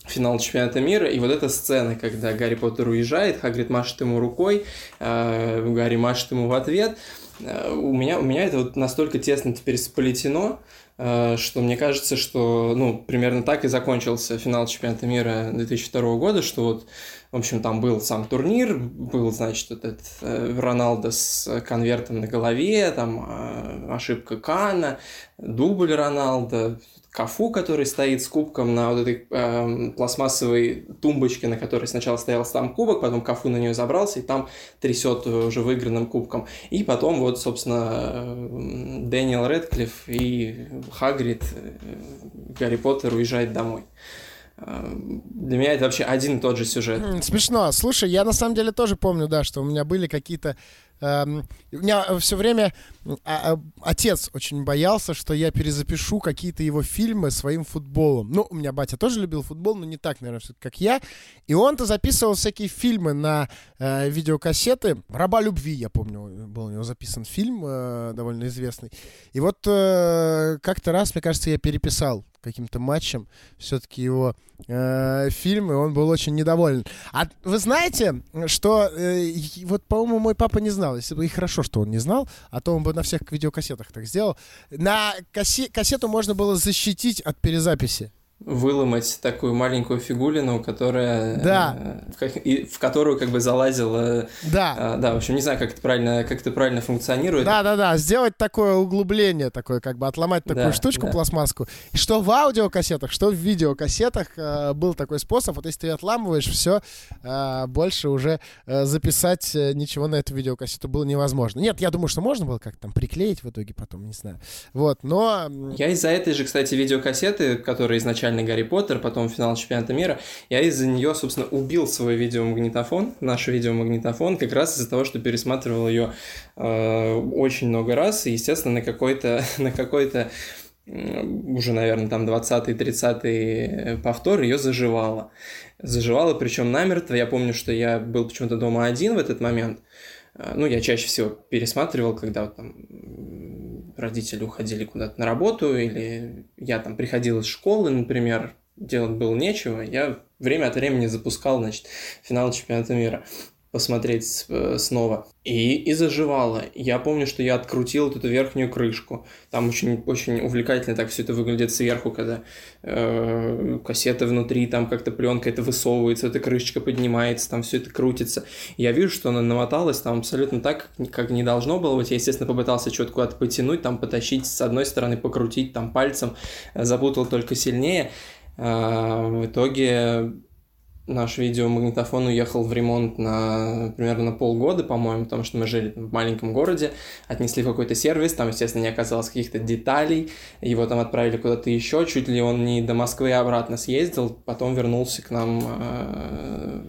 финал чемпионата мира, и вот эта сцена, когда Гарри Поттер уезжает, Хагрид машет ему рукой, э, Гарри машет ему в ответ, э, у меня, у меня это вот настолько тесно теперь сплетено, что мне кажется, что, ну, примерно так и закончился финал чемпионата мира 2002 года, что вот, в общем, там был сам турнир, был, значит, этот э, Роналдо с конвертом на голове, там э, ошибка Кана, дубль Роналдо, Кафу, который стоит с кубком на вот этой э, пластмассовой тумбочке, на которой сначала стоял сам кубок, потом Кафу на нее забрался и там трясет уже выигранным кубком. И потом вот, собственно, Дэниел Редклифф и Хагрид, э, Гарри Поттер уезжает домой. Э, для меня это вообще один и тот же сюжет. Смешно. Слушай, я на самом деле тоже помню, да, что у меня были какие-то Эм, у меня все время а, а, отец очень боялся, что я перезапишу какие-то его фильмы своим футболом. Ну, у меня батя тоже любил футбол, но не так, наверное, как я. И он-то записывал всякие фильмы на э, видеокассеты. «Раба любви», я помню, был у него записан фильм э, довольно известный. И вот э, как-то раз, мне кажется, я переписал каким-то матчем все-таки его э, фильм, и он был очень недоволен. А вы знаете, что э, вот, по-моему, мой папа не знал, если бы и хорошо, что он не знал, а то он бы на всех видеокассетах так сделал. На кассе- кассету можно было защитить от перезаписи выломать такую маленькую фигулину, которая да. э, в, в которую как бы залазила. Да. Э, да, в общем, не знаю, как это правильно, как это правильно функционирует. Да, да, да. Сделать такое углубление, такое, как бы отломать такую да, штучку да. пластмасску. И что в аудиокассетах, что в видеокассетах э, был такой способ. Вот если ты отламываешь все, э, больше уже э, записать э, ничего на эту видеокассету было невозможно. Нет, я думаю, что можно было как-то там приклеить в итоге потом, не знаю. Вот, но. Я из-за этой же, кстати, видеокассеты, которые изначально изначально Гарри Поттер, потом финал чемпионата мира, я из-за нее, собственно, убил свой видеомагнитофон, наш видеомагнитофон, как раз из-за того, что пересматривал ее э, очень много раз, и, естественно, на какой-то, [LAUGHS] на какой-то уже, наверное, там 20-30 повтор ее заживало. Заживало, причем намертво. Я помню, что я был почему-то дома один в этот момент. Э, ну, я чаще всего пересматривал, когда там родители уходили куда-то на работу, или я там приходил из школы, например, делать было нечего, я время от времени запускал, значит, финал чемпионата мира посмотреть э, снова. И, и заживало. Я помню, что я открутил вот эту верхнюю крышку. Там очень, очень увлекательно так все это выглядит сверху, когда э, кассета внутри, там как-то пленка это высовывается, эта крышечка поднимается, там все это крутится. Я вижу, что она намоталась там абсолютно так, как не должно было быть. Я, естественно, попытался что-то куда-то потянуть, там потащить с одной стороны, покрутить там пальцем, запутал только сильнее. Э, в итоге наш видеомагнитофон уехал в ремонт на примерно на полгода, по-моему, потому что мы жили в маленьком городе, отнесли в какой-то сервис, там, естественно, не оказалось каких-то деталей, его там отправили куда-то еще, чуть ли он не до Москвы и обратно съездил, потом вернулся к нам э,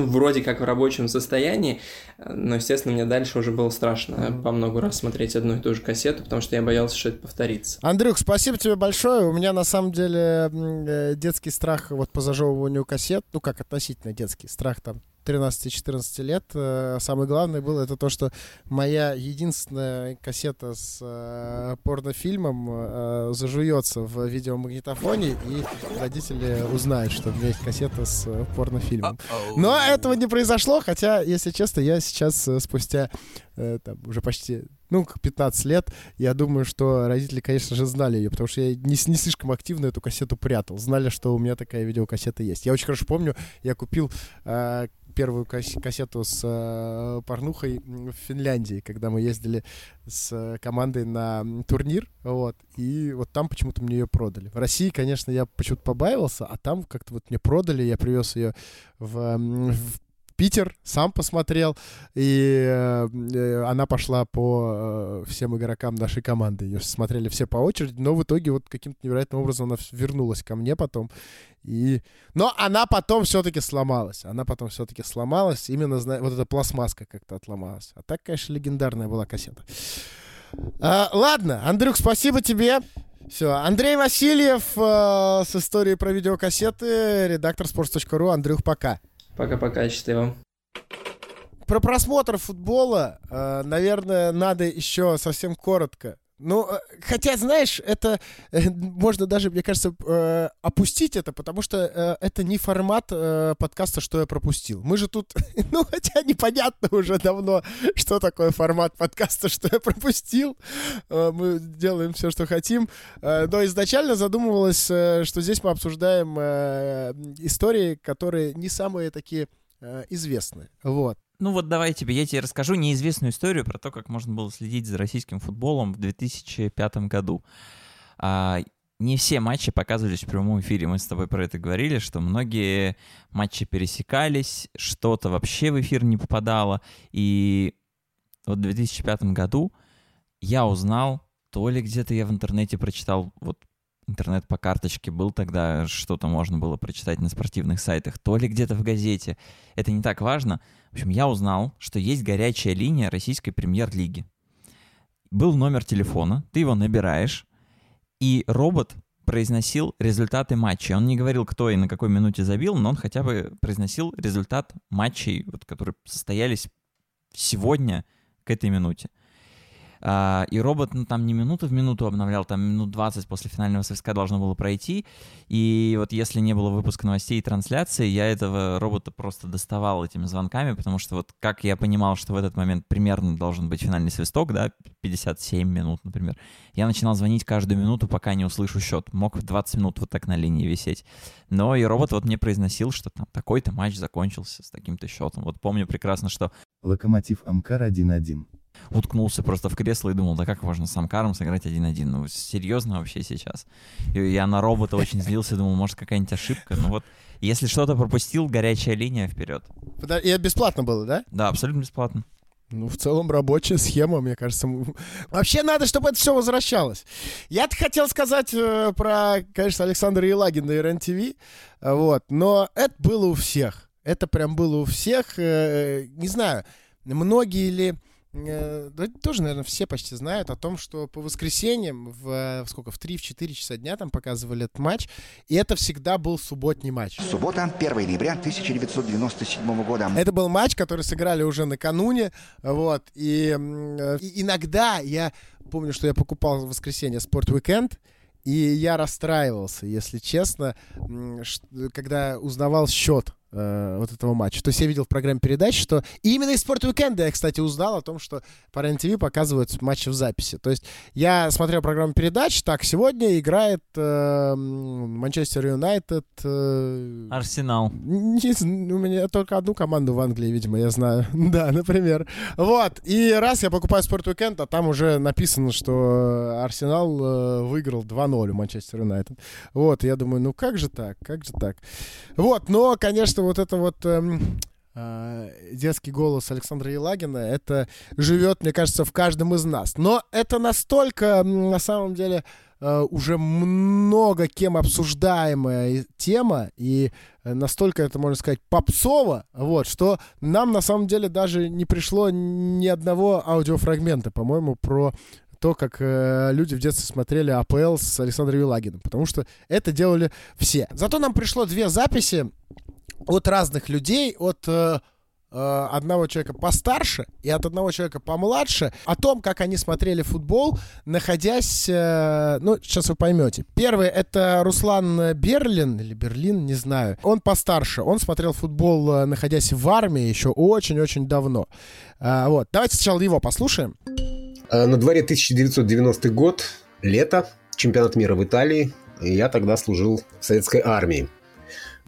ну, вроде как в рабочем состоянии, но, естественно, мне дальше уже было страшно по много раз смотреть одну и ту же кассету, потому что я боялся, что это повторится. Андрюх, спасибо тебе большое. У меня, на самом деле, э, детский страх вот по зажевыванию кассет, ну, как относительно детский страх там 13-14 лет. Э, самое главное было это то, что моя единственная кассета с э, порнофильмом э, зажуется в видеомагнитофоне, и родители узнают, что у меня есть кассета с порнофильмом. Но этого не произошло, хотя, если честно, я сейчас э, спустя там, уже почти ну, 15 лет, я думаю, что родители, конечно же, знали ее, потому что я не, не слишком активно эту кассету прятал. Знали, что у меня такая видеокассета есть. Я очень хорошо помню, я купил э, первую кассету с э, порнухой в Финляндии, когда мы ездили с командой на турнир, вот, и вот там почему-то мне ее продали. В России, конечно, я почему-то побаивался, а там как-то вот мне продали, я привез ее в, в Питер, сам посмотрел, и э, она пошла по э, всем игрокам нашей команды. Ее смотрели все по очереди, но в итоге вот каким-то невероятным образом она вернулась ко мне потом. И... Но она потом все-таки сломалась. Она потом все-таки сломалась. Именно вот эта пластмасска как-то отломалась. А так, конечно, легендарная была кассета. А, ладно, Андрюк, спасибо тебе. Все, Андрей Васильев э, с историей про видеокассеты, редактор sports.ru. Андрюх, пока. Пока-пока, счастливо. Про просмотр футбола, э, наверное, надо еще совсем коротко Ну, э, хотя, знаешь, это э, можно даже, мне кажется, э, опустить это, потому что это не формат подкаста, что я пропустил. Мы же тут, [LAUGHS] ну, хотя непонятно уже давно, что такое формат подкаста, что я пропустил. Мы делаем все, что хотим. Но изначально задумывалось, что здесь мы обсуждаем истории, которые не самые такие известные. Вот. Ну вот давай тебе, я тебе расскажу неизвестную историю про то, как можно было следить за российским футболом в 2005 году. А, не все матчи показывались в прямом эфире. Мы с тобой про это говорили, что многие матчи пересекались, что-то вообще в эфир не попадало. И вот в 2005 году я узнал, то ли где-то я в интернете прочитал, вот интернет по карточке был тогда, что-то можно было прочитать на спортивных сайтах, то ли где-то в газете. Это не так важно. В общем, я узнал, что есть горячая линия российской премьер-лиги. Был номер телефона, ты его набираешь, и робот произносил результаты матчей. Он не говорил, кто и на какой минуте забил, но он хотя бы произносил результат матчей, вот, которые состоялись сегодня к этой минуте. А, и робот, ну, там не минуту в минуту обновлял, там минут 20 после финального свистка должно было пройти. И вот если не было выпуска новостей и трансляции, я этого робота просто доставал этими звонками, потому что вот как я понимал, что в этот момент примерно должен быть финальный свисток, да, 57 минут, например, я начинал звонить каждую минуту, пока не услышу счет. Мог в 20 минут вот так на линии висеть. Но и робот вот мне произносил, что там такой-то матч закончился с таким-то счетом. Вот помню прекрасно, что... Локомотив Амкар 1-1 уткнулся просто в кресло и думал, да как можно с Амкаром сыграть один-один? Ну, серьезно вообще сейчас? И я на робота очень злился, думал, может, какая-нибудь ошибка. Ну вот, если что-то пропустил, горячая линия вперед. И это бесплатно было, да? Да, абсолютно бесплатно. Ну, в целом рабочая схема, мне кажется. Вообще надо, чтобы это все возвращалось. Я-то хотел сказать э, про, конечно, Александра Елагина на РЕН-ТВ, вот, но это было у всех. Это прям было у всех. Э, не знаю, многие ли Э, да, тоже, наверное, все почти знают о том, что по воскресеньям в, в сколько, в 3-4 часа дня там показывали этот матч, и это всегда был субботний матч. Суббота, 1 ноября 1997 года. Это был матч, который сыграли уже накануне, вот, и, и иногда я помню, что я покупал в воскресенье Спорт Weekend, и я расстраивался, если честно, когда узнавал счет э, вот этого матча. То есть я видел в программе передач, что и именно из спорт уикенда я, кстати, узнал о том, что по РЕН-ТВ показывают матчи в записи. То есть я смотрел программу передач, так, сегодня играет э, Манчестер Юнайтед... Э, Арсенал. Не, у меня только одну команду в Англии, видимо, я знаю. [LAUGHS] да, например. Вот. И раз я покупаю спорт уикенд, а там уже написано, что Арсенал э, выиграл 2-0 у Манчестер Юнайтед. Вот, я думаю, ну как же так, как же так. Вот, но, конечно, что вот это вот эм, э, детский голос Александра Елагина, это живет, мне кажется, в каждом из нас. Но это настолько, на самом деле, э, уже много кем обсуждаемая тема, и настолько это, можно сказать, попсово, вот, что нам, на самом деле, даже не пришло ни одного аудиофрагмента, по-моему, про то, как э, люди в детстве смотрели АПЛ с Александром Елагиным, потому что это делали все. Зато нам пришло две записи от разных людей, от э, э, одного человека постарше и от одного человека помладше о том, как они смотрели футбол, находясь, э, ну, сейчас вы поймете. Первый это Руслан Берлин или Берлин, не знаю. Он постарше, он смотрел футбол, находясь в армии еще очень-очень давно. Вот, давайте сначала его послушаем. На дворе 1990 год, лето, чемпионат мира в Италии. И я тогда служил в советской армии.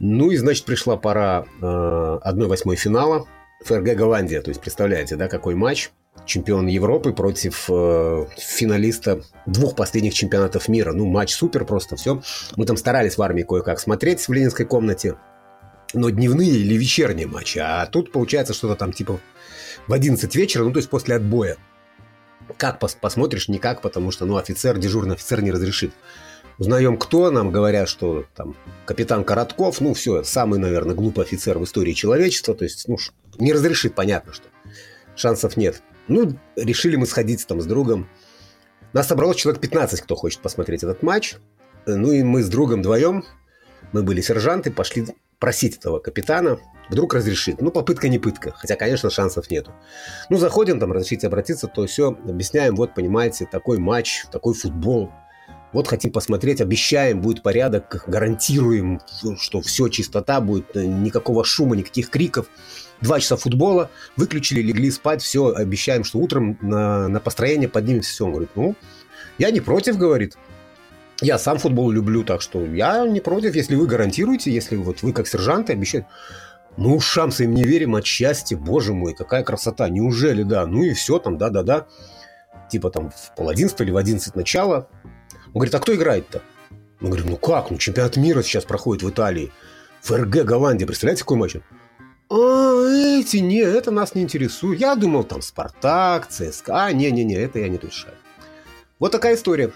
Ну и, значит, пришла пора э, 1-8 финала. ФРГ Голландия. То есть, представляете, да, какой матч. Чемпион Европы против э, финалиста двух последних чемпионатов мира. Ну, матч супер просто, все. Мы там старались в армии кое-как смотреть в ленинской комнате. Но дневные или вечерние матчи. А тут получается что-то там типа в 11 вечера, ну, то есть после отбоя. Как пос посмотришь, никак, потому что, ну, офицер, дежурный офицер не разрешит. Узнаем, кто, нам говорят, что там капитан Коротков, ну все, самый, наверное, глупый офицер в истории человечества, то есть, ну, не разрешит, понятно, что шансов нет. Ну, решили мы сходить там с другом. Нас собралось человек 15, кто хочет посмотреть этот матч. Ну и мы с другом вдвоем, мы были сержанты, пошли просить этого капитана, вдруг разрешит. Ну, попытка не пытка, хотя, конечно, шансов нету. Ну, заходим, там, разрешите обратиться, то все, объясняем, вот, понимаете, такой матч, такой футбол, вот хотим посмотреть, обещаем, будет порядок, гарантируем, что все, чистота будет, никакого шума, никаких криков. Два часа футбола, выключили, легли спать, все, обещаем, что утром на, на построение поднимемся, все. Он говорит, ну, я не против, говорит. Я сам футбол люблю, так что я не против, если вы гарантируете, если вот вы как сержанты обещаете. Ну, ушам своим не верим от счастья, боже мой, какая красота, неужели, да? Ну и все там, да-да-да. Типа там в пол одиннадцатого или в одиннадцать начала. Он говорит, а кто играет-то? Мы говорим, ну как, ну чемпионат мира сейчас проходит в Италии. ФРГ, Голландия, представляете, какой матч? А, эти, не, это нас не интересует. Я думал, там Спартак, ЦСКА. Не-не-не, это я не решаю. Вот такая история.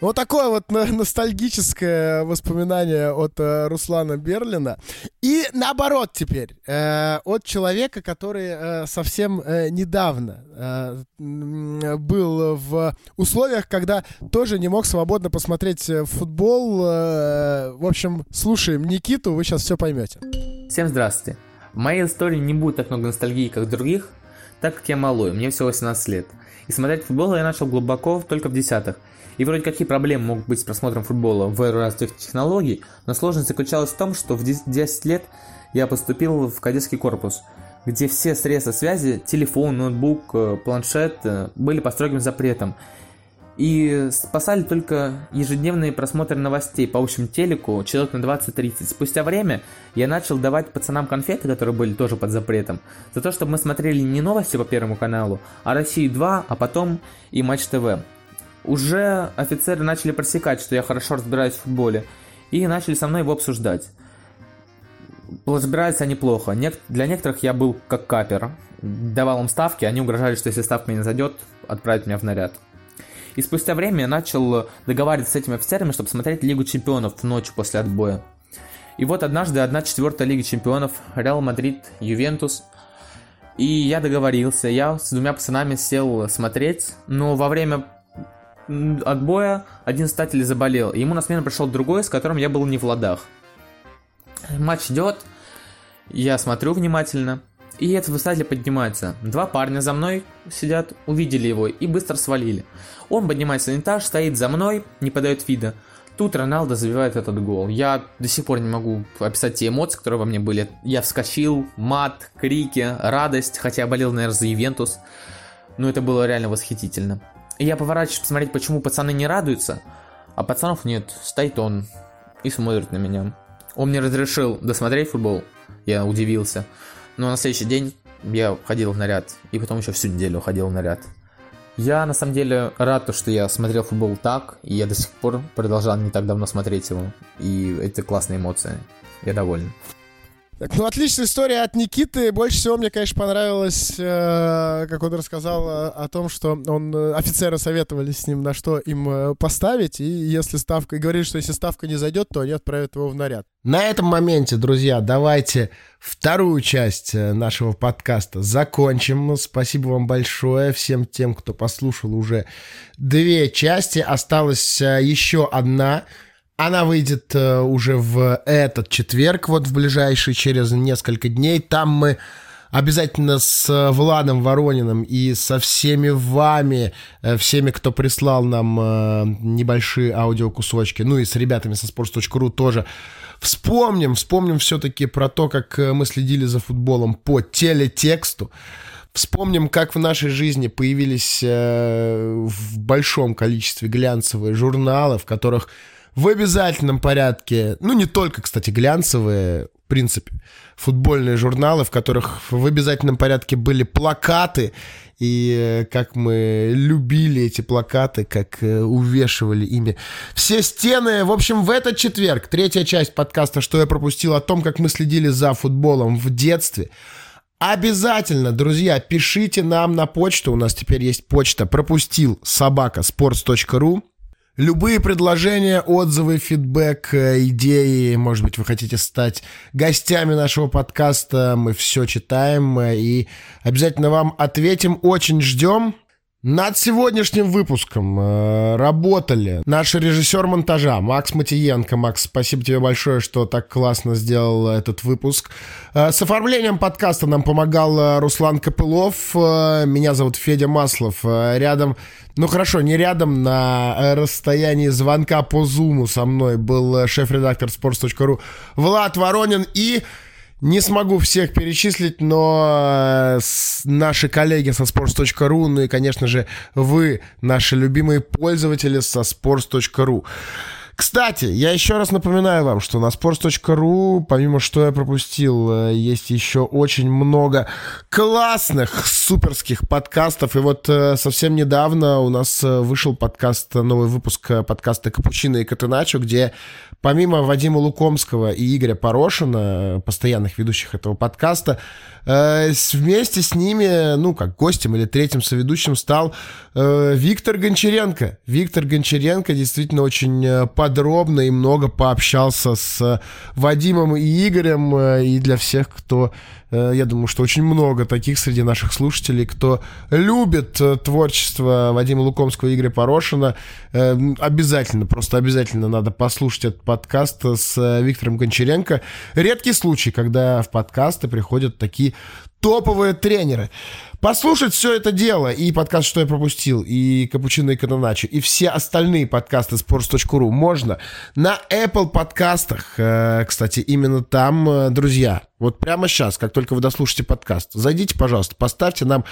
Вот такое вот ностальгическое воспоминание от э, Руслана Берлина. И наоборот теперь, э, от человека, который э, совсем недавно был в условиях, когда тоже не мог свободно посмотреть футбол. В общем, слушаем Никиту, вы сейчас все поймете. Всем здравствуйте. В моей истории не будет так много ностальгии, как других, так как я малой, мне всего 18 лет. И смотреть футбол я начал глубоко только в десятых. И вроде какие проблемы могут быть с просмотром футбола в эру развитых технологий, но сложность заключалась в том, что в 10 лет я поступил в кадетский корпус, где все средства связи, телефон, ноутбук, э, планшет э, были под строгим запретом. И спасали только ежедневные просмотры новостей по общему телеку, человек на 20-30. Спустя время я начал давать пацанам конфеты, которые были тоже под запретом, за то, чтобы мы смотрели не новости по Первому каналу, а Россию 2, а потом и Матч ТВ уже офицеры начали просекать, что я хорошо разбираюсь в футболе, и начали со мной его обсуждать. Разбирались они плохо. Для некоторых я был как капер. Давал им ставки, они угрожали, что если ставка не зайдет, отправят меня в наряд. И спустя время я начал договариваться с этими офицерами, чтобы смотреть Лигу Чемпионов ночью после отбоя. И вот однажды одна четвертая Лига Чемпионов, Реал Мадрид, Ювентус. И я договорился, я с двумя пацанами сел смотреть, но во время отбоя один воспитатель заболел, и ему на смену пришел другой, с которым я был не в ладах. Матч идет, я смотрю внимательно, и этот воспитатель поднимается. Два парня за мной сидят, увидели его и быстро свалили. Он поднимается на этаж, стоит за мной, не подает вида. Тут Роналдо забивает этот гол. Я до сих пор не могу описать те эмоции, которые во мне были. Я вскочил, мат, крики, радость, хотя я болел, наверное, за Ивентус. Но это было реально восхитительно. И я поворачиваюсь посмотреть, почему пацаны не радуются, а пацанов нет. Стоит он и смотрит на меня. Он мне разрешил досмотреть футбол. Я удивился. Но на следующий день я ходил в наряд. И потом еще всю неделю ходил в наряд. Я на самом деле рад, что я смотрел футбол так, и я до сих пор продолжал не так давно смотреть его. И это классные эмоции. Я доволен. Так, ну, отличная история от Никиты. Больше всего мне, конечно, понравилось, э, как он рассказал о, о том, что он э, офицеры советовали с ним, на что им э, поставить. И если ставка... И говорили, что если ставка не зайдет, то они отправят его в наряд. На этом моменте, друзья, давайте вторую часть э, нашего подкаста закончим. Спасибо вам большое всем тем, кто послушал уже две части. Осталась э, еще одна — она выйдет э, уже в этот четверг, вот в ближайший, через несколько дней. Там мы обязательно с Владом Ворониным и со всеми вами, э, всеми, кто прислал нам э, небольшие аудиокусочки, ну и с ребятами со sports.ru тоже вспомним, вспомним все-таки про то, как э, мы следили за футболом по телетексту. Вспомним, как в нашей жизни появились э, в большом количестве глянцевые журналы, в которых в обязательном порядке, ну не только, кстати, глянцевые, в принципе, футбольные журналы, в которых в обязательном порядке были плакаты, и э, как мы любили эти плакаты, как э, увешивали ими все стены. В общем, в этот четверг, третья часть подкаста «Что я пропустил» о том, как мы следили за футболом в детстве. Обязательно, друзья, пишите нам на почту. У нас теперь есть почта пропустил собака sports.ru. Любые предложения, отзывы, фидбэк, э, идеи, может быть, вы хотите стать гостями нашего подкаста, мы все читаем э, и обязательно вам ответим, очень ждем. Над сегодняшним выпуском э, работали наш режиссер монтажа Макс Матиенко. Макс, спасибо тебе большое, что так классно сделал этот выпуск. Э, с оформлением подкаста нам помогал э, Руслан Копылов. Э, меня зовут Федя Маслов. Э, рядом, ну хорошо, не рядом, на э, расстоянии звонка по зуму со мной был э, шеф-редактор sports.ru Влад Воронин и... Не смогу всех перечислить, но э, наши коллеги со sports.ru, ну и, конечно же, вы, наши любимые пользователи со sports.ru. Кстати, я еще раз напоминаю вам, что на sports.ru, помимо что я пропустил, э, есть еще очень много классных, суперских подкастов. И вот э, совсем недавно у нас вышел подкаст, новый выпуск подкаста «Капучино и Катеначо», где помимо Вадима Лукомского и Игоря Порошина, постоянных ведущих этого подкаста, э, вместе с ними, ну, как гостем или третьим соведущим стал э, Виктор Гончаренко. Виктор Гончаренко действительно очень э, подробно и много пообщался с Вадимом и Игорем. И для всех, кто я думаю, что очень много таких среди наших слушателей, кто любит творчество Вадима Лукомского и Игоря Порошина. Обязательно, просто обязательно надо послушать этот подкаст с Виктором Гончаренко. Редкий случай, когда в подкасты приходят такие топовые тренеры. Послушать все это дело, и подкаст «Что я пропустил», и «Капучино и Каноначо», и все остальные подкасты sports.ru можно на Apple подкастах. Э, кстати, именно там, э, друзья, вот прямо сейчас, как только вы дослушаете подкаст, зайдите, пожалуйста, поставьте нам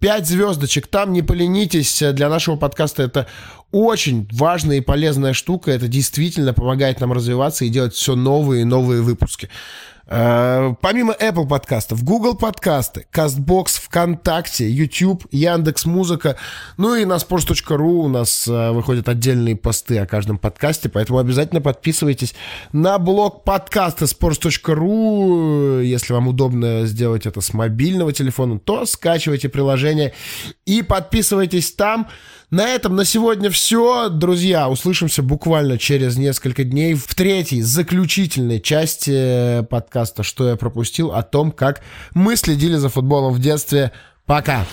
5 звездочек там, не поленитесь. Для нашего подкаста это очень важная и полезная штука. Это действительно помогает нам развиваться и делать все новые и новые выпуски. Э, помимо Apple подкастов, Google подкасты, CastBox, ВКонтакте, YouTube, Яндекс Музыка, ну и на sports.ru у нас э, выходят отдельные посты о каждом подкасте, поэтому обязательно подписывайтесь на блог подкаста sports.ru. Если вам удобно сделать это с мобильного телефона, то скачивайте приложение и подписывайтесь там. На этом на сегодня все. Друзья, услышимся буквально через несколько дней в третьей, заключительной части подкаста «Что я пропустил» о том, как мы следили за футболом в детстве. Пока!